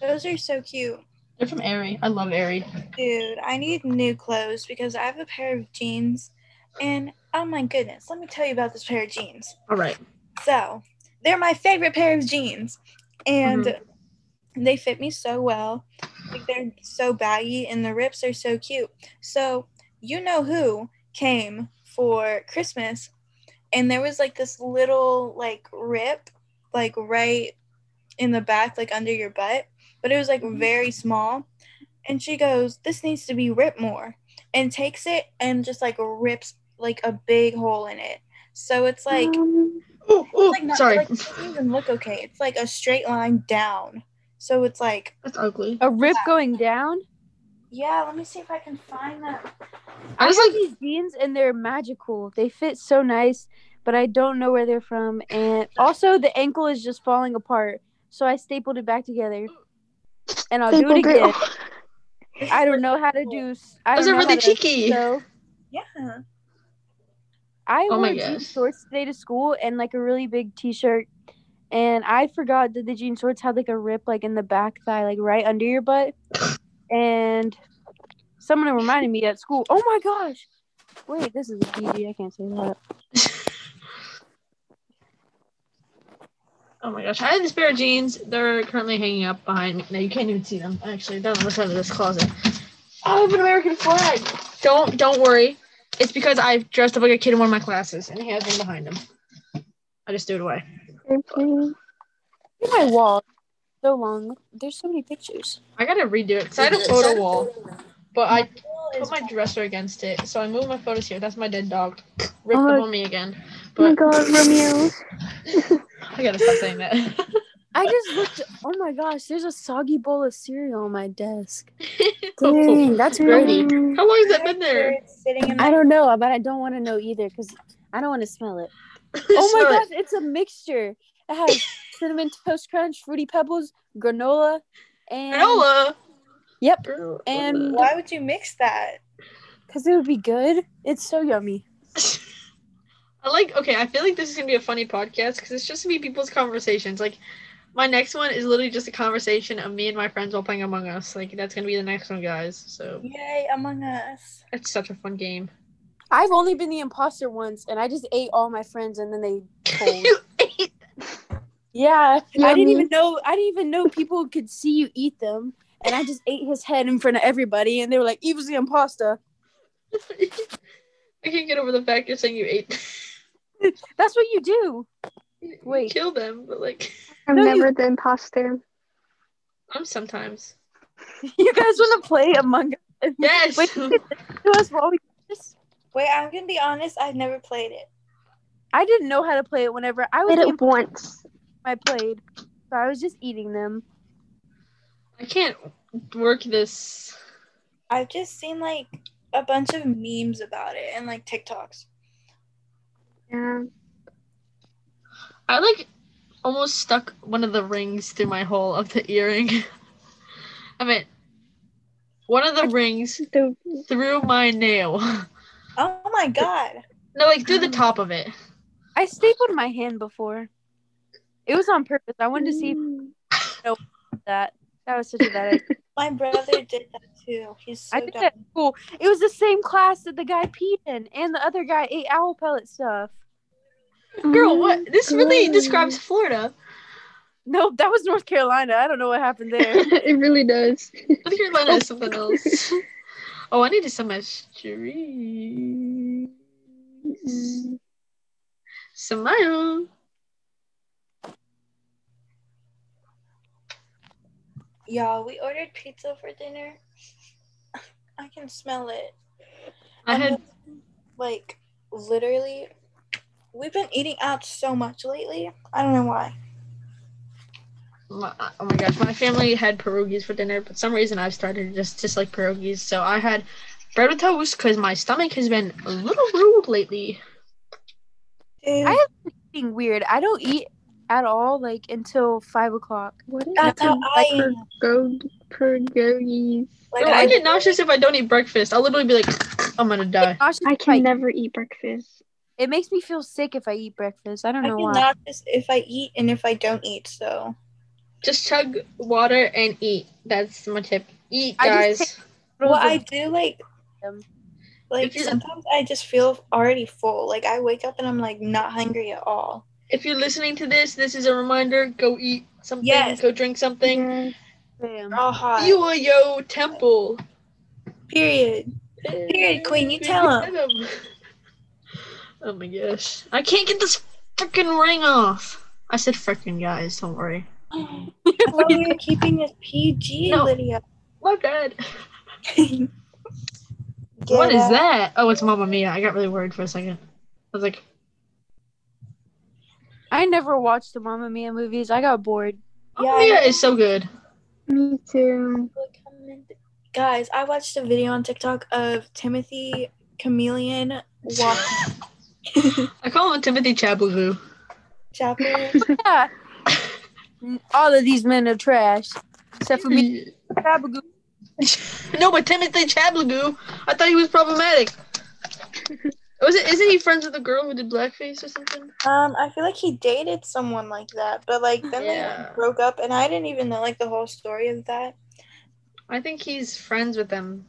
Those are so cute. They're from Aerie. I love Aerie. Dude, I need new clothes because I have a pair of jeans. And oh my goodness, let me tell you about this pair of jeans. All right. So, they're my favorite pair of jeans. And mm-hmm. they fit me so well. Like they're so baggy and the rips are so cute. So, you know who came for Christmas and there was like this little like rip like right in the back like under your butt, but it was like very small. And she goes, "This needs to be ripped more." And takes it and just like rips like a big hole in it. So it's like Um, Oh, oh, Like not, sorry. like, it doesn't even look okay. It's like a straight line down. So it's like, That's ugly. A rip going down. Yeah. Let me see if I can find that. I I was have like, these jeans and they're magical. They fit so nice, but I don't know where they're from. And also, the ankle is just falling apart. So I stapled it back together. And I'll do it Stapled it. again. I don't know how to do. s- I those are really how to cheeky. sew. Yeah. I Oh wore my jean shorts today to school and like a really big t-shirt, and I forgot that the jean shorts had like a rip like in the back thigh, like right under your butt. And someone reminded me at school. Oh my gosh! Wait, this is a PG. I can't say that. oh my gosh, I have this pair of jeans. They're currently hanging up behind me. No, you can't even see them. Actually, they're on the side of this closet. I have an American flag. Don't don't worry. It's because I've dressed up like a kid in one of my classes, and he has one behind him. I just threw it away. Airplane. Look at my wall. So long. There's so many pictures. I gotta redo it because I had a photo wall, but I put my dresser against it, so I moved my photos here. That's my dead dog. Ripped Oh my- them on me again. Oh my god, Romeo. I gotta stop saying that. I just looked. Oh my gosh! There's a soggy bowl of cereal on my desk. Dang, that's Brody. pretty. How long has that been there? Sitting in I don't know, but I don't want to know either because I don't want to smell it. Oh my Smell gosh, it's a mixture. It has cinnamon toast crunch, fruity pebbles, granola, and Granola. Yep, Granola. and Why would you mix that? because it would be good. It's so yummy. I like. Okay, I feel like this is gonna be a funny podcast because it's just gonna be people's conversations. Like, my next one is literally just a conversation of me and my friends all playing Among Us. Like, that's gonna be the next one, guys. So Yay, Among Us. it's such a fun game. I've only been the imposter once, and I just ate all my friends, and then they told. you ate. Yeah, I didn't even know. I didn't even know people could see you eat them, and I just ate his head in front of everybody, and they were like, "Eva's the imposter." I can't get over the fact you're saying you ate. That's what you do. You Wait. kill them, but like I'm No, you- never the imposter. I'm sometimes. You guys want to play Among Us? Yes. Wait, to us while we do this? Wait, I'm gonna be honest. I've never played it. I didn't know how to play it whenever I was Did it once. I played, so I was just eating them. I can't work this. I've just seen like a bunch of memes about it and like TikToks. Yeah. I like almost stuck one of the rings through my hole of the earring. I mean, one of the rings through my nail. Oh my god. No, like through the um, top of it. I stapled my hand before. It was on purpose. I wanted to see if mm. that. That was such a bad idea. My brother did that too. He's so I did dumb. that at school. It was the same class that the guy peed in, and the other guy ate owl pellet stuff. Girl, what? Oh this really God. describes Florida. No, that was North Carolina. I don't know what happened there. it really does. North Carolina is something else. Oh, I need to sell my streets. Smile. Y'all, we ordered pizza for dinner. I can smell it. I had then, like literally we've been eating out so much lately. I don't know why. my, oh my gosh, my family had pierogies for dinner, but some reason I've started just just like pierogies. So I had bread with toast because my stomach has been a little rude lately. Dude, I have eating weird. I don't eat at all like until five o'clock. What is that's how I am. Go pergogies. Like Girl, I, I get nauseous if I don't eat breakfast. I'll literally be like, I'm gonna die. Nauseous I can eat- never eat breakfast. It makes me feel sick if I eat breakfast. I don't I know get why. nauseous if I eat and if I don't eat. So Just chug water and eat. That's my tip. Eat, I guys. just well, I do like them. like sometimes I just feel already full. Like I wake up and I'm like not hungry at all. If you're listening to this, this is a reminder. Go eat something. Yes. Go drink something. Yeah. Bam. All hot. You are yo temple. Period. Period, Queen, you tell 'em. Oh my gosh. I can't get this freaking ring off. I said freaking guys, don't worry. well, we are keeping this PG, No. Lydia. My bad. Get what is out. that? Oh, it's Mamma Mia. I got really worried for a second. I was like, I never watched the Mamma Mia movies. I got bored. Yeah, oh, Mia is so good. Me too. Guys, I watched a video on TikTok of Timothée Chalamet walking. I call him Timothy Chablagoo. Chapel. Yeah. All of these men are trash, except for me. Chabagoo. no, but Timothy Chablagoo, I thought he was problematic. Was it? Isn't he friends with the girl who did blackface or something? Um, I feel like he dated someone like that, but like then Yeah. they broke up, and I didn't even know like the whole story of that. I think he's friends with them.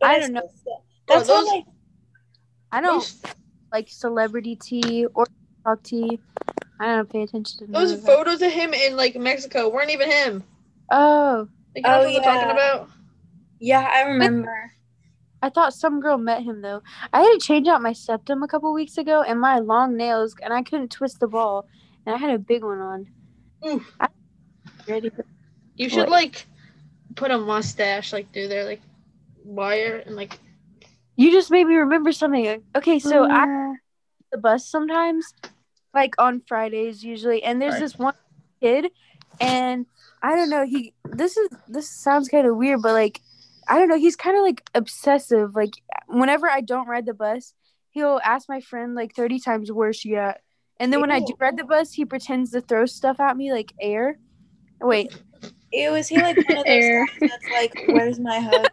But I don't know. That's Bro, why, those- like, I don't Those, like celebrity tea or talk tea. I don't pay attention to those of photos of him in like Mexico weren't even him. Oh, Like, you know Oh, what we're talking yeah. about? yeah, I remember. I thought some girl met him though. I had to change out my septum a couple weeks ago, and my long nails, and I couldn't twist the ball, and I had a big one on. Oof. I, ready? For, You should What? like put a mustache like through there, like wire and like you just made me remember something. Okay, so I the bus sometimes, like on Fridays usually, and there's Right. this one kid, and I don't know. He this is this sounds kind of weird, but like I don't know. He's kind of like obsessive. Like whenever I don't ride the bus, he'll ask my friend like thirty times where she at, and then when I do ride the bus, he pretends to throw stuff at me like air. Wait, Ew, is he like one of those Air. that's like, "Where's my hug?"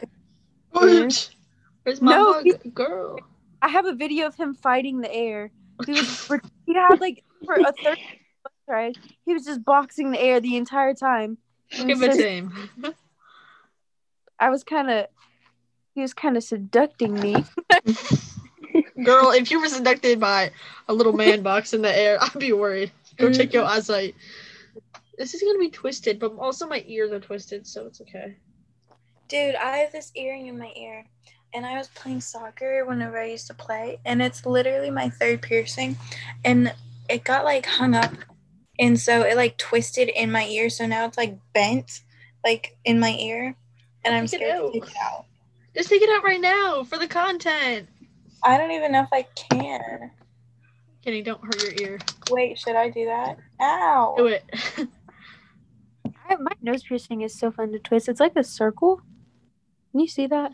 Where's my No, mug, he- girl? I have a video of him fighting the air. He was he had like for a third bus ride, he was just boxing the air the entire time. Okay, And but so- same. I was kind of, he was kind of seducting me. Girl, if you were seducted by a little man box in the air, I'd be worried. Go check your mm-hmm. eyesight. This is gonna be twisted, but also my ears are twisted, so it's okay. Dude, I have this earring in my ear, and I was playing soccer whenever I used to play, and it's literally my third piercing, and it got like hung up, and so it like twisted in my ear, so now it's like bent, like in my ear, and I'm Take scared to take it out. Just take it out right now for the content. I don't even know if I can. Kenny, don't hurt your ear. Wait, should I do that? Ow! Do it. I, my nose piercing is so fun to twist. It's like a circle. Can you see that?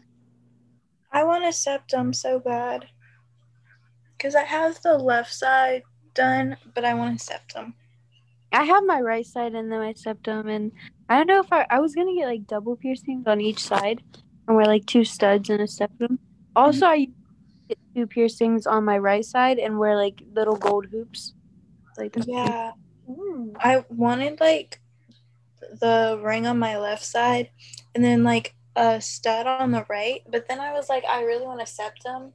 I want a septum so bad. Because I have the left side done, but I want a septum. I have my right side and then my septum, and I don't know if I I was gonna get like double piercings on each side, and wear like two studs and a septum. Also, mm-hmm. I get two piercings on my right side and wear like little gold hoops. Like that. Yeah. I wanted like the ring on my left side and then like a stud on the right, but then I was like, I really want a septum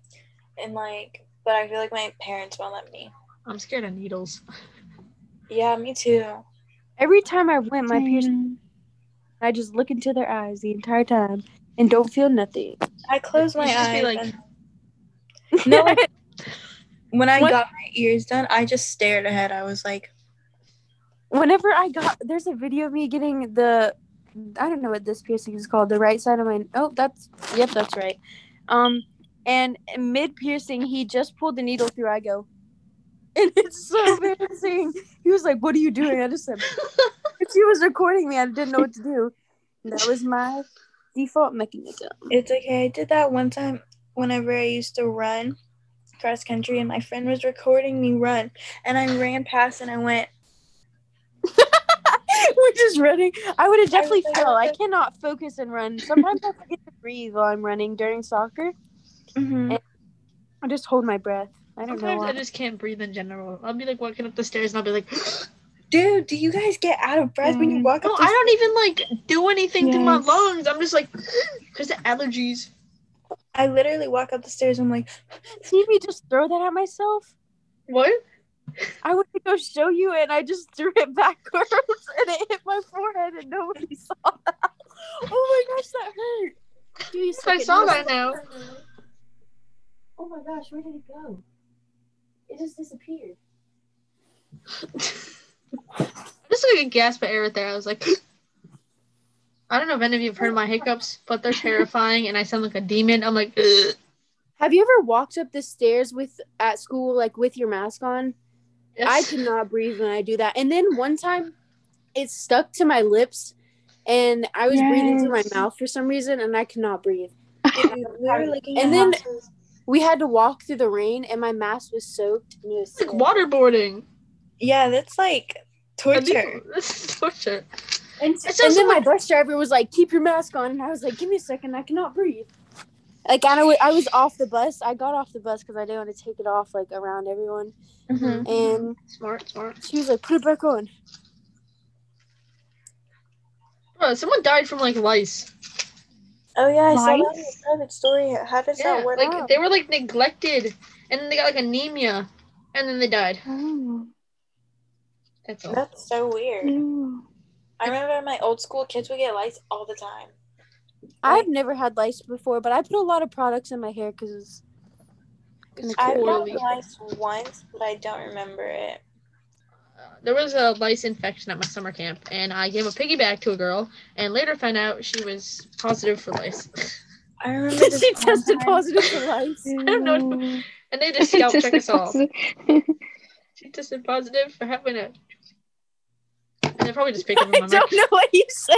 and like, but I feel like my parents won't let me. I'm scared of needles. Yeah, me too. Every time I went, my piercing, I just look into their eyes the entire time and don't feel nothing. I close my should eyes. like- and No, like, when I What- got my ears done, I just stared ahead. I was like, Whenever I got, there's a video of me getting the, I don't know what this piercing is called. The right side of my. Oh, that's yep, that's right. Um, and mid piercing, he just pulled the needle through. I go, and it's so embarrassing. He was like, "What are you doing?" I just said, "She was recording me. I didn't know what to do." That was my default mechanism. It's okay. I did that one time whenever I used to run cross country and my friend was recording me run and I ran past and I went, We're just running. I would have definitely fell. I cannot focus and run. Sometimes I forget to breathe while I'm running during soccer. mm-hmm. I just hold my breath. I don't Sometimes why. I just can't breathe in general. I'll be like walking up the stairs and I'll be like, Dude, do you guys get out of breath when you Mm. walk no, up? I the don't even like do anything to my lungs. I'm just like, because the allergies. I literally walk up the stairs. I'm like, See me just throw that at myself? What? I went to go show you and I just threw it backwards and it hit my forehead and nobody saw that. Oh my gosh, that hurt. Give me a I second. saw that now. Oh my gosh, where did it go? It just disappeared. Just like a gasp of air right there. I was like, I don't know if any of you have heard my hiccups, but they're terrifying and I sound like a demon. I'm like, Ugh. Have you ever walked up the stairs with at school like with your mask on? I cannot breathe when I do that. And then one time, it stuck to my lips, and I was breathing through my mouth for some reason, and I could not breathe. Dude, we were looking And then- houses. We had to walk through the rain, and my mask was soaked. And it was Like waterboarding. Yeah, that's like torture. This is torture. And, and just then my bus driver was like, "Keep your mask on," and I was like, "Give me a second, I cannot breathe." Like I, wa- I was off the bus. I got off the bus because I didn't want to take it off like around everyone. Mhm. And Smart, smart. she was like, "Put it back on." Bro, someone died from like lice. Oh yeah, I saw that in Lice? private story. How does Yeah, that work? like out? they were like neglected, and then they got like anemia, and then they died. Oh, That's all. That's so weird. ew. I remember my old school kids would get lice all the time. I've never had lice before, but I put a lot of products in my hair because It's I've poorly. gotten lice once, but I don't remember it. There was a lice infection at my summer camp, and I gave a piggyback to a girl, and later found out she was positive for lice. I remember this she tested time- positive for lice. I don't know. And they just scalp check us all. She tested positive for having a. And they probably just picked up I on don't know what you said.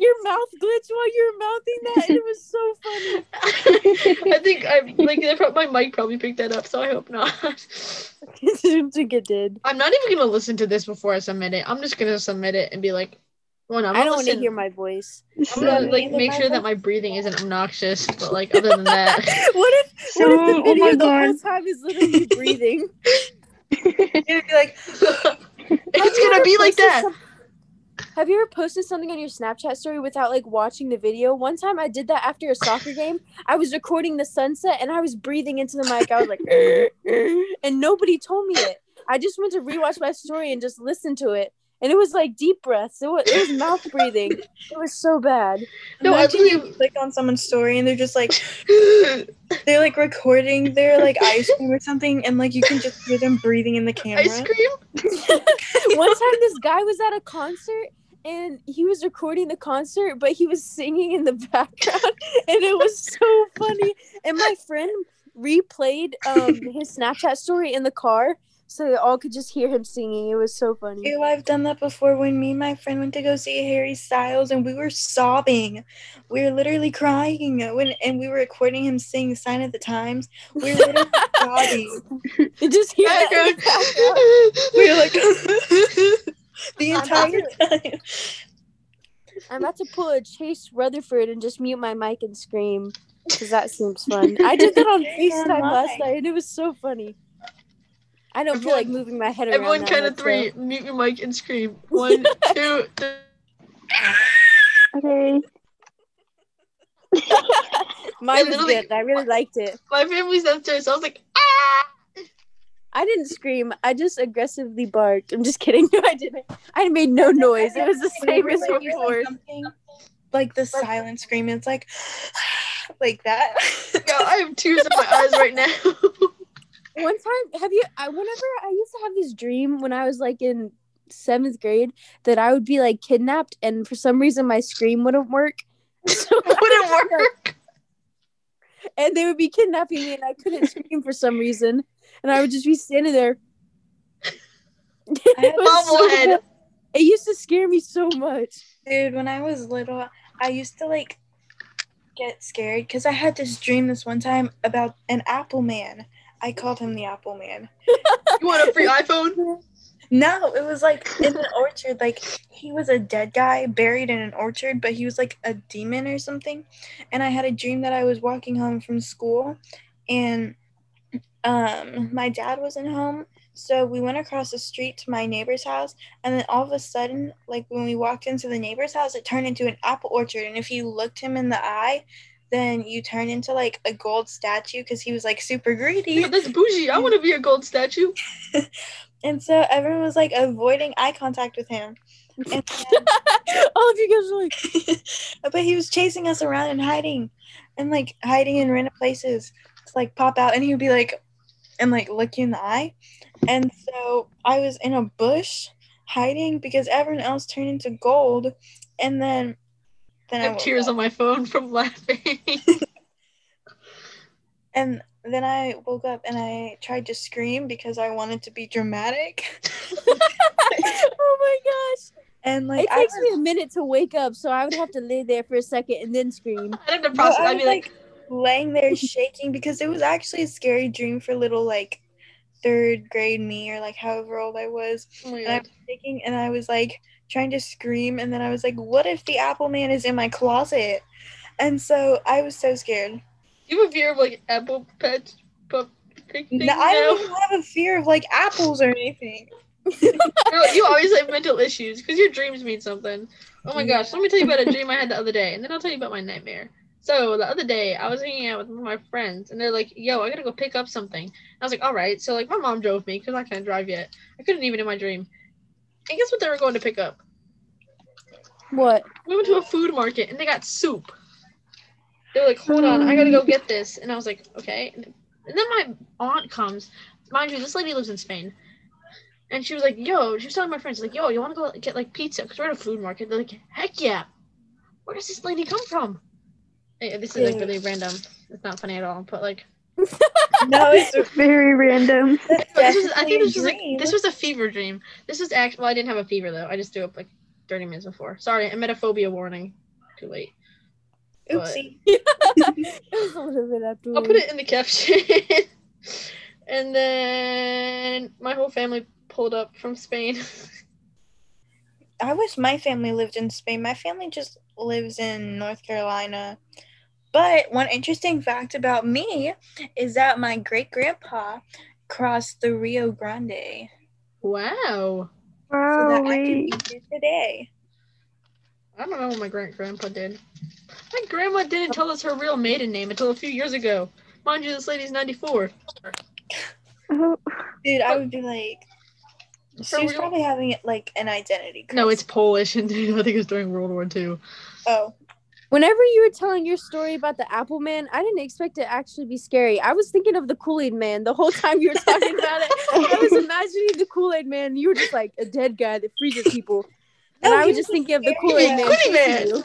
Your mouth glitched while you were mouthing that, and it was so funny. I think I like my mic probably picked that up, so I hope not. I didn't think it did. I'm not even gonna listen to this before I submit it. I'm just gonna submit it and be like, "Well, no, I'm I don't want to hear my voice. I'm gonna Yeah, like make my sure that my breathing isn't obnoxious, but like other than that, what if So, what if the oh video my the whole God. time is literally you breathing? It'd be like, it's gonna be like that. Have you ever posted something on your Snapchat story without like watching the video? One time I did that after a soccer game. I was recording the sunset and I was breathing into the mic. I was like, and nobody told me it. I just went to rewatch my story and just listen to it. And it was like deep breaths. It was, it was mouth breathing. It was so bad. No, I imagine you believe- click on someone's story and they're just like, they're like recording their like ice cream or something, and like you can just hear them breathing in the camera. ice cream. One time this guy was at a concert and he was recording the concert, but he was singing in the background, and it was so funny. And my friend replayed um his Snapchat story in the car so they all could just hear him singing. It was so funny. Ew, I've done that before when me and my friend went to go see Harry Styles and we were sobbing. We were literally crying when and we were recording him sing Sign of the Times. We were literally sobbing. You just hear that in. We were like the entire time. I'm about to pull a Chase Rutherford and just mute my mic and scream because that seems fun. I did that on FaceTime last night and it was so funny. I don't feel like moving my head around. Everyone, that count of three. though. Mute your mic and scream. One, two, three. Okay. Mine was good. I really liked it. My family's downstairs. So I was like, ah! I didn't scream. I just aggressively barked. I'm just kidding. No, I didn't. I made no noise. It was the same as before. say Like the silent scream, it's like like that. God, I have tears in my eyes right now. One time, have you? I whenever I used to have this dream when I was like in seventh grade that I would be like kidnapped, and for some reason my scream wouldn't work. So Wouldn't work. and they would be kidnapping me, and I couldn't scream for some reason, and I would just be standing there. I had It so It used to scare me so much. Dude, when I was little, I used to like get scared because I had this dream this one time about an apple man. I called him the apple man. You want a free iPhone? No, it was like in an orchard. Like he was a dead guy buried in an orchard, but he was like a demon or something. And I had a dream that I was walking home from school, and um, my dad wasn't home. So we went across the street to my neighbor's house, and then all of a sudden, like when we walked into the neighbor's house, it turned into an apple orchard. And if you looked him in the eye, then you turn into like a gold statue because he was like super greedy. Yeah, that's bougie. I want to be a gold statue. And so everyone was like avoiding eye contact with him. Then- All of you guys were like, but he was chasing us around and hiding and like hiding in random places to like pop out and he would be like and like look you in the eye. And so I was in a bush hiding because everyone else turned into gold and then then I have woke tears up. on my phone from laughing. and then I woke up and I tried to scream because I wanted to be dramatic. oh my gosh. And like It takes was, me a minute to wake up, so I would have to lay there for a second and then scream. I had to no, process. I I'd be like, like laying there shaking because it was actually a scary dream for little like third grade me or like however old I was. oh And I was shaking and I was like trying to scream and then I was like, what if the Apple Man is in my closet? And so I was so scared. You have a fear of like apple pet pup thing No, I don't even have a fear of like apples or anything. You always have mental issues because your dreams mean something. Oh my gosh, let me tell you about a dream I had the other day, and then I'll tell you about my nightmare. So the other day, I was hanging out with my friends, and they're like, "Yo, I gotta go pick up something." I was like, "All right." So like, my mom drove me because I can't drive yet. I couldn't even in my dream. And guess what they were going to pick up? What? We went to a food market, and they got soup. They were like, "Hold on, I gotta go get this," and I was like, "Okay." And then my aunt comes. Mind you, this lady lives in Spain. And she was like, yo, she was telling my friends, like, yo, you want to go get like pizza? Because we're at a food market. They're like, heck yeah. Where does this lady come from? Hey, this is like really random. It's not funny at all. But like, No, it's Very random. this was, I think a this was like, this was a fever dream. This was actually, well, I didn't have a fever though. I just threw up like 30 minutes before. Sorry, emetophobia warning. Too late. Oopsie. It was a little bit afterwards. I'll put it in the caption. and then my whole family pulled up from Spain. I wish my family lived in Spain. My family just lives in North Carolina. But one interesting fact about me is that my great grandpa crossed the Rio Grande. wow. So Wow, that I could wait. be here today. I don't know what my great grandpa did. My grandma didn't tell us her real maiden name until a few years ago. Mind you, this lady's 94. Oh, Dude, I would be like For she was probably having like an identity crisis. No, it's Polish, and I think it was during World War II. oh. Whenever you were telling your story about the Apple Man, I didn't expect it to actually be scary. I was thinking of the Kool Aid Man the whole time you were talking about it. I was imagining the Kool Aid Man. You were just like a dead guy that freezes people. And I was just thinking of the. Kool Aid Man. Kool-Aid Man.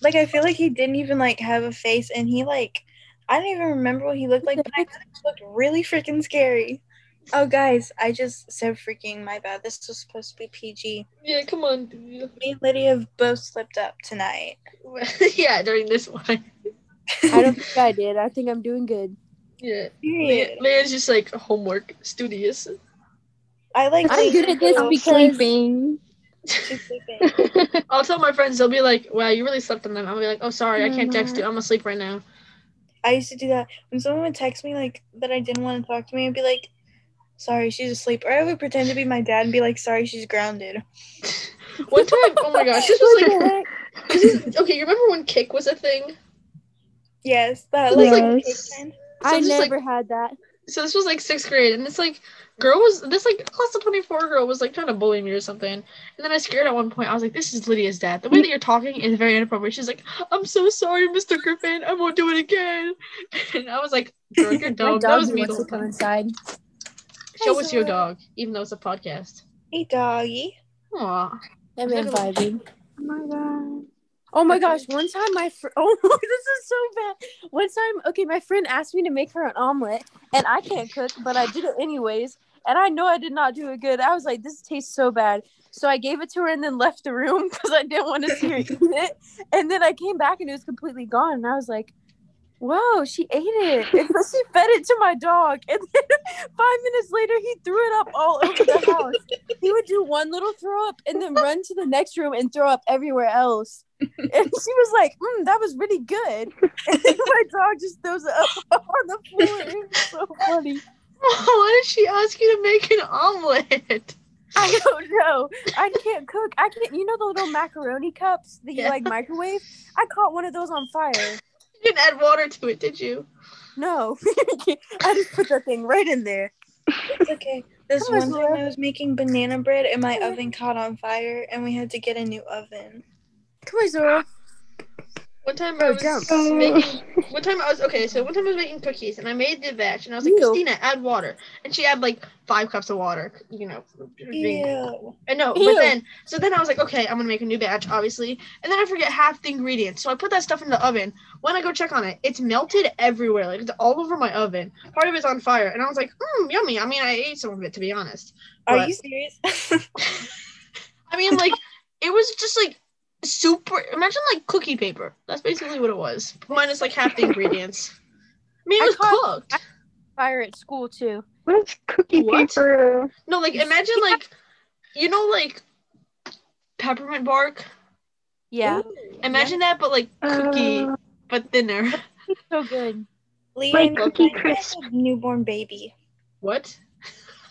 Like I feel like he didn't even like have a face and he like I don't even remember what he looked like, but I thought he looked really freaking scary. Oh guys, I just said freaking my bad. This was supposed to be PG. Yeah, come on. dude. Me and Lydia have both slipped up tonight. yeah, during this one. I don't think I did. I think I'm doing good. Yeah. Period. Leah- Leah's just like homework, studious. I like I'm good at this because- sleeping. she's sleeping. I'll tell my friends, they'll be like, wow, you really slept on them. I'll be like, oh, sorry, I can't text you. I'm asleep right now. I used to do that when someone would text me like that I didn't want to talk to me. I'd be like, "Sorry, she's asleep," or I would pretend to be my dad and be like, "Sorry, she's grounded." One time, oh my gosh, this was like, this okay, you remember when Kik was a thing? Yes, that It was like like- cake friend. So I just, like- never had that. so this was like sixth grade, and this like girl was this like class of twenty four girl was like trying to bully me or something, and then I scared at one point. I was like, "This is Lydia's dad. The way that you're talking is very inappropriate." She's like, "I'm so sorry, Mr. Griffin. I won't do it again." And I was like, "Girl, you're My dumb." That was me. wants the to whole come time. inside. Show us your dog, even though it's a podcast. Hey, doggy. Aw. That man vibing. Oh my god. Oh my gosh! One time, my friend. Oh, this is so bad. One time, okay, my friend asked me to make her an omelet, and I can't cook, but I did it anyways. And I know I did not do it good. I was like, "This tastes so bad," so I gave it to her and then left the room because I didn't want to see her eat it. And then I came back and it was completely gone. And I was like, "Whoa, she ate it!" And so she fed it to my dog. And then five minutes later, he threw it up all over the house. He would do one little throw up and then run to the next room and throw up everywhere else. And she was like, mm, that was really good. And then my dog just throws it up on the floor. It was so funny. Why did she ask you to make an omelet? I don't know. I can't cook. I can't. You know the little macaroni cups that you Yeah. like microwave? I caught one of those on fire. You didn't add water to it, did you? No, I just put that thing right in there. It's okay. This Come on, one time Zora. I was making banana bread and my oven caught on fire and we had to get a new oven. Come on, Zora. One time I was jump. making. One time I was okay. So one time I was making cookies, and I made the batch, and I was like, Ew. Christina, add water, and she had like five cups of water. You know. being- Ew. I know, Ew. but then so then I was like, okay, I'm gonna make a new batch, obviously, and then I forget half the ingredients. So I put that stuff in the oven. When I go check on it, it's melted everywhere, like it's all over my oven. Part of it's on fire, and I was like, hmm, yummy. I mean, I ate some of it to be honest. Are you serious? I mean, like it was just like super. Imagine like cookie paper. That's basically what it was, minus like half the ingredients. I mean, it I was caught- cooked. Fire at school too. What's cookie What? paper? No, like imagine like, you know, like peppermint bark. Yeah. Ooh, Imagine that, but like cookie, Uh, but thinner. So good. Leah, Like Cookie Crisp. newborn baby. What?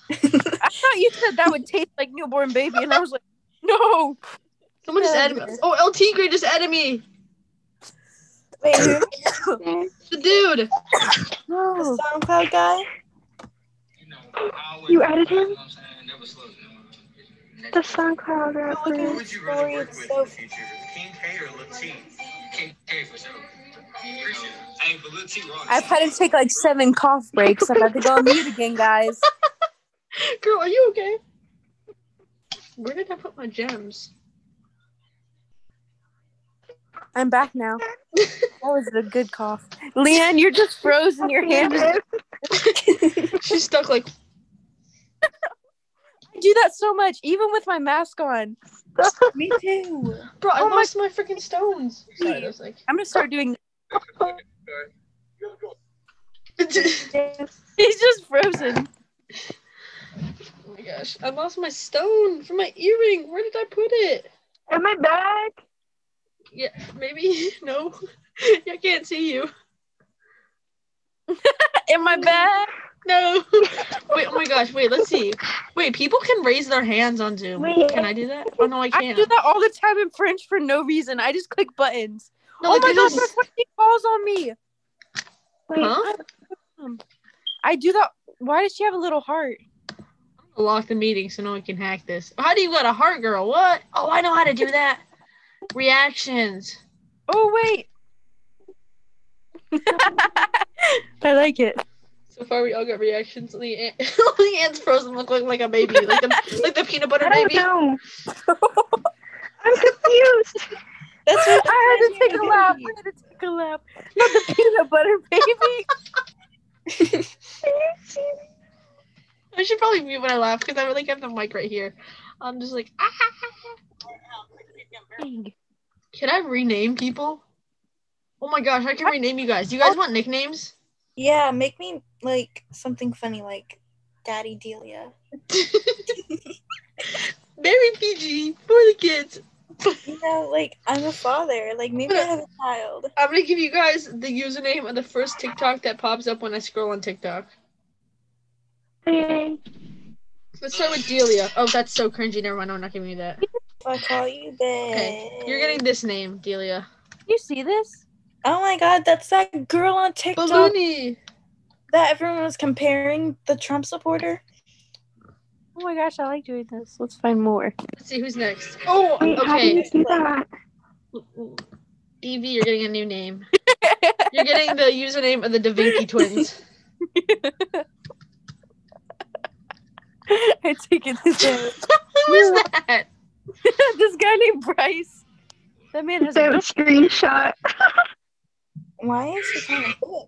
I thought you said that would taste like newborn baby, and I was like, no. Someone just added me. Oh, LT Gray just added me. Wait, who? The dude. No. The SoundCloud guy? You added him? The SoundCloud Look at rapper. his story. It's so King K or Lil T? King K for sure. Hey, but Lil T wrong. I've had to take like seven cough breaks. I'm about to go on mute again, guys. Girl, are you okay? Where did I put my gems? I'm back now. That was a good cough. Leanne, you're just frozen. Your hand is. She's stuck like. I do that so much, even with my mask on. Me too. Bro, I Oh my- lost my freaking stones. Sorry, I was like. I'm gonna start doing. Yes. He's just frozen. Oh my gosh, I lost my stone from my earring. Where did I put it? Am my back? Yeah, maybe no. I can't see you. In my bag. No. Wait, oh my gosh. Wait, let's see. Wait, people can raise their hands on Zoom. Wait. Can I do that? Oh no, I I can't. I do that all the time in French for no reason. I just click buttons. No, oh like, my gosh, just- that's what calls on me. Wait, Huh? Um, I do that. Why does she have a little heart? I'll lock the meeting so no one can hack this. How do you got a heart, girl? What? Oh, I know how to do that. Reactions. Oh wait. I like it. So far, we all got reactions. Leanne, Leanne's frozen, look like, like a baby, like the like the peanut butter I don't baby. know. I'm confused. That's what I had to take a lap. I had to take a lap. Not the peanut butter baby. I should probably mute when I laugh because I really have the mic right here. I'm just like, ah. Dang. Can I rename people? Oh my gosh, I can rename you guys. Do you guys oh. want nicknames? Yeah, make me like something funny like Daddy Delia. Very PG for the kids. You know, like I'm a father. Like maybe I have a child. I'm gonna give you guys the username of the first TikTok that pops up when I scroll on TikTok. Okay. Let's start with Delia. Oh, that's so cringy. Never mind. I'm not giving you that. If I call you babe. Okay, you're getting this name, Delia. You see this? Oh my god, that's that girl on TikTok Balloony. that everyone was comparing the Trump supporter. Oh my gosh, I like doing this. Let's find more. Let's see who's next. Oh, Wait, how do you okay. do that? Evie, you're getting a new name. You're getting the username of the Da Vinci twins. I take it this way. Who is that? this guy named Bryce. That man has That a screenshot. Why is he kind of thick?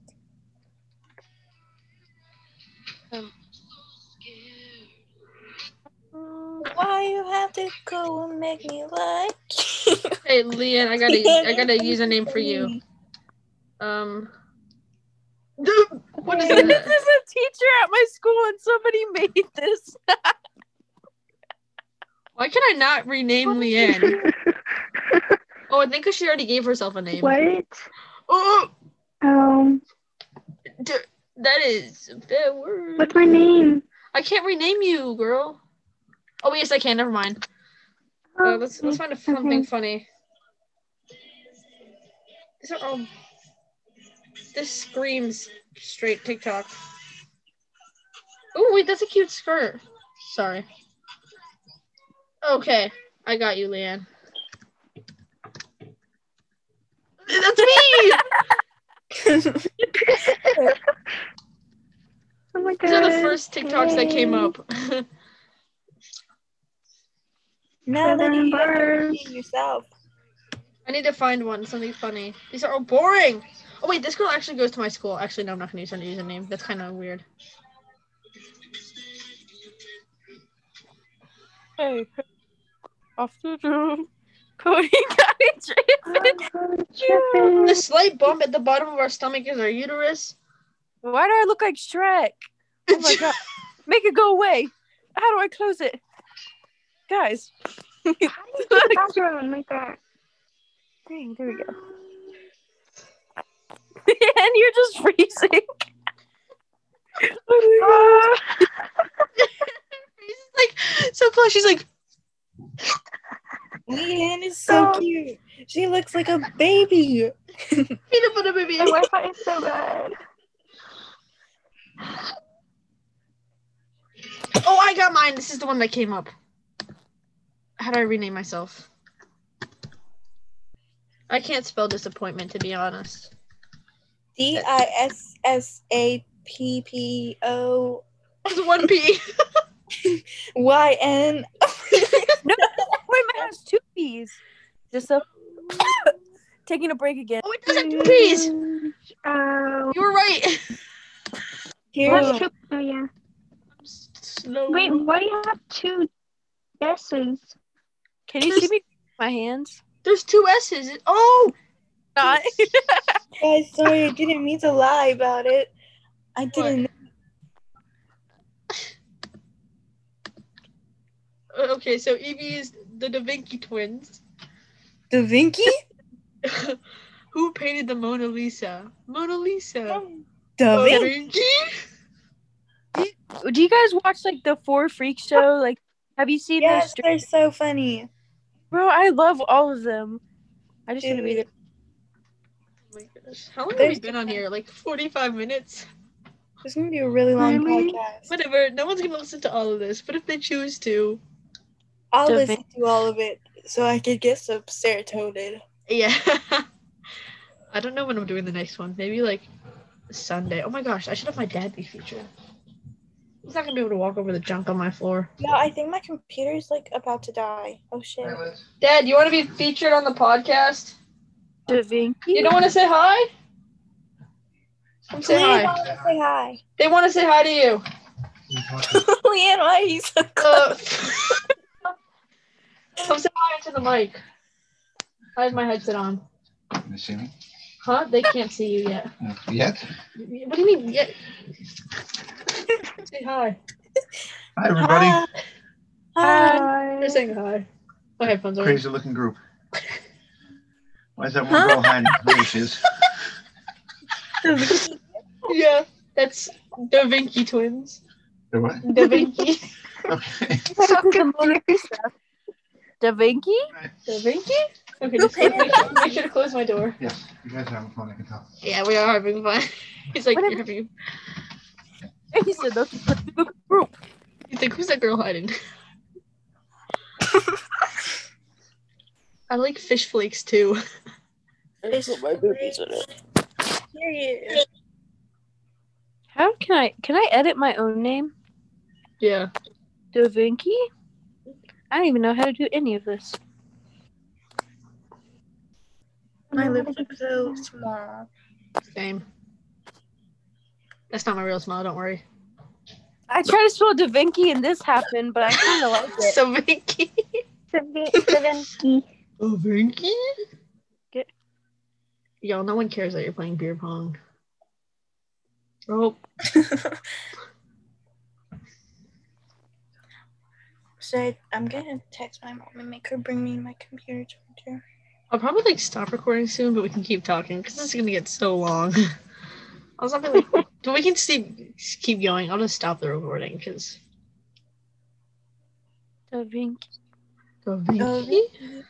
Why you have to go and make me like? Hey, Leanne, I got a, I got a username for you. Um. What is This is a teacher at my school, and somebody made this. Why can I not rename Leanne? Oh, I think 'cause she already gave herself a name. what? Oh, Um, d- that is a bad word. what's my name? I can't rename you, girl. Oh yes, I can. Never mind. Uh, let's let's find a, something Okay. funny. These are all. This screams straight TikTok. Oh wait, that's a cute skirt. Sorry. Okay, I got you, Leanne. That's me. Oh my god. These are the first TikToks that came up. now that you have to birds. repeat yourself. I need to find one, something funny. These are all boring. Oh wait, this girl actually goes to my school. Actually, no, I'm not gonna use her username. That's kind of weird. Hey, hey. off the room. Cody got it. The slight bump at the bottom of our stomach is our uterus. Why do I look like Shrek? Oh my god. Make it go away. How do I close it? Guys. How do you do the bathroom like that? Dang, there we go. and you're just freezing. oh my She's like so close. She's like, Leanne is so Oh. cute. She looks like a baby. peanut butter baby. My Wi-Fi is so bad. Oh, I got mine. This is the one that came up. How do I rename myself? I can't spell disappointment to be honest. D I S S A P P O It's one P. Y N. Wait, mine has two P's. Just a taking a break again. Oh, it doesn't two P's. Oh. You were right. Here. What's two? Oh yeah. Slow. Wait, why do you have two S's? Can you see me? My hands. There's two S's. Oh, Not. Guys, sorry, I didn't mean to lie about it. I didn't. Uh, okay. So Evie is the Da Vinci twins. Da Vinci? Who painted the Mona Lisa? Mona Lisa. Da Da Vinci. Vinci. Do you guys watch like the Four Freak show? Like, have you seen Yes, those? they're so funny. Bro, I love all of them. I just want to be there. Oh my gosh. How long have we been on here? Like 45 minutes? It's gonna be a really long Really? podcast. Whatever. No one's gonna listen to all of this, but if they choose to, I'll Da listen to all of it so I could get some serotonin. yeah. I don't know when I'm doing the next one. Maybe like Sunday. Oh my gosh, I should have my dad be featured. He's not gonna be able to walk over the junk on my floor. No, I think my computer's like about to die. Oh shit. Dad, you want to be featured on the podcast? Da You don't want to say hi? Come say Leanne, hi. wanna say hi. They want to say hi to you. Leanne, why are you so Uh, come say hi into the mic. I have my headset on. You see me? Huh? They can't see you yet. Uh, yet? What do you mean? Yet? say hi. Hi, everybody. Hi. Hi. Hi. They're saying hi. My headphones are. Crazy looking group. Why is that one girl hiding? There she is. Yeah, that's Da Vinci twins. There what? Da Vinci. Okay. So confused. Da Vinci? da Vinci? Okay, just make, sure, make sure to close my door. Yes, you guys are having fun, I can tell. Yeah, we are having fun. He's like, What you're having. He said that's the group. He's like, who's that girl hiding? I like fish flakes too. Fish flakes. Period. How can I can I edit my own name? Yeah. Da Vinci? I don't even know how to do any of this. My lips are so small. Same. That's not my real smile. Don't worry. I tried to spell Da Vinci and this happened, but I kind of like it. So Vinci. Seven- Oh, Vinci. Oh, Vinci? Get- Yo, no one cares that you're playing beer pong. Oh, So I, I'm gonna text my mom and make her bring me my computer charger. I'll probably like stop recording soon, but we can keep talking because this is gonna get so long. I was not really, but we can see, keep going. I'll just stop the recording because. Da Vinci. Oh, Oh, Vinci.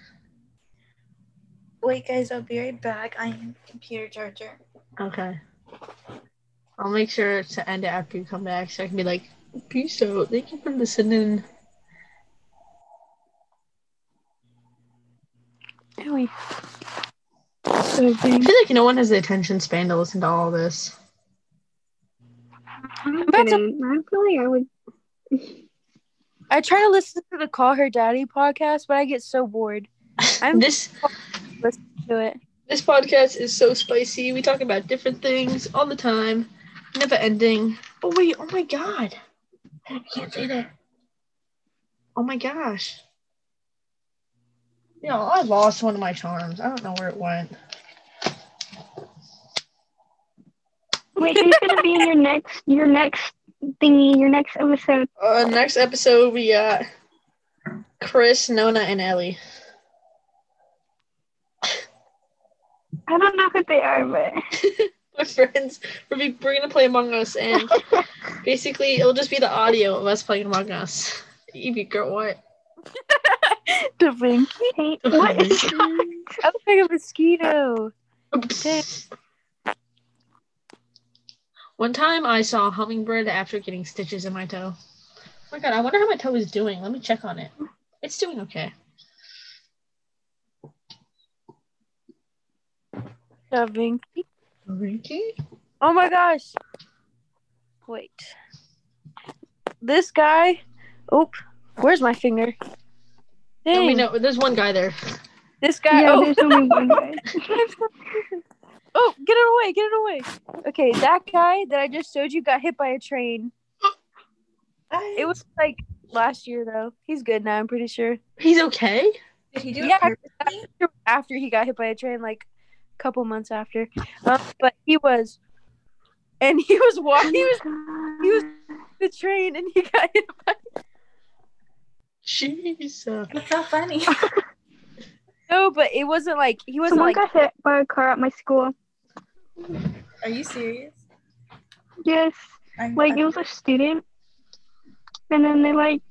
Wait, guys, I'll be right back. I am computer charger. Okay. I'll make sure to end it after you come back so I can be like, peace out. Thank you for listening. Owie. I feel like no one has the attention span to listen to all this. I'm about to- kidding. I feel like I would. I try to listen to the Call Her Daddy podcast, but I get so bored. I'm this to it. this podcast is so spicy. We talk about different things all the time, never ending. But wait, oh my god, I can't say that. Oh my gosh. Yeah, I lost one of my charms. I don't know where it went. Wait, who's gonna be in your next your next thingy, your next episode? Uh, next episode we got Chris, Nona, and Ellie. I don't know who they are, but My friends, we're, be, we're gonna play Among Us, and basically it'll just be the audio of us playing Among Us. Evie, girl, what? The Vinky. hey, what is I look like a mosquito. One time I saw a hummingbird after getting stitches in my toe. Oh my god, I wonder how my toe is doing. Let me check on it. It's doing okay. The Vinky. Ricky? Oh my gosh. Wait. This guy. Oh, where's my finger? No, we know there's one guy there. This guy. yeah, oh, there's only one guy. oh, get it away! Get it away! Okay, that guy that I just showed you got hit by a train. It was like last year though. He's good now. I'm pretty sure. He's okay? Did he do Yeah, it purposely? after he got hit by a train, like a couple months after. Um, but he was, and he was walking. He was he was the train, and he got hit by. Jeez. uh, That's so funny. No, but it wasn't like he wasn't Someone like. got hit by a car at my school. Are you serious? Yes, I'm, like it was a student, and then they like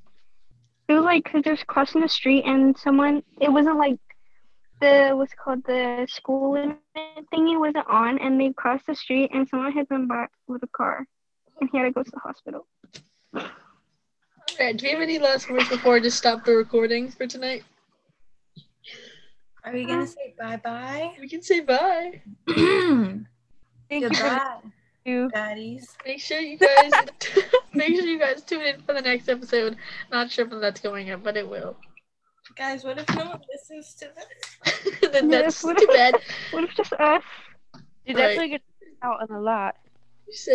it was like because they're crossing the street and someone it wasn't like the what's it called the school limit thingy wasn't on and they crossed the street and someone hit them back with a car and he had to go to the hospital. Alright, do we have any last words before I just stop the recording for tonight? Are we gonna say bye bye? We can say bye. Thank you for Goodbye, you. daddies. Make sure you guys make sure you guys tune in for the next episode. Not sure when that's going up, but it will. Guys, what if no one listens to this? then Yes, that's what too if- bad. What if just us? You're Right. definitely get to out on a lot. So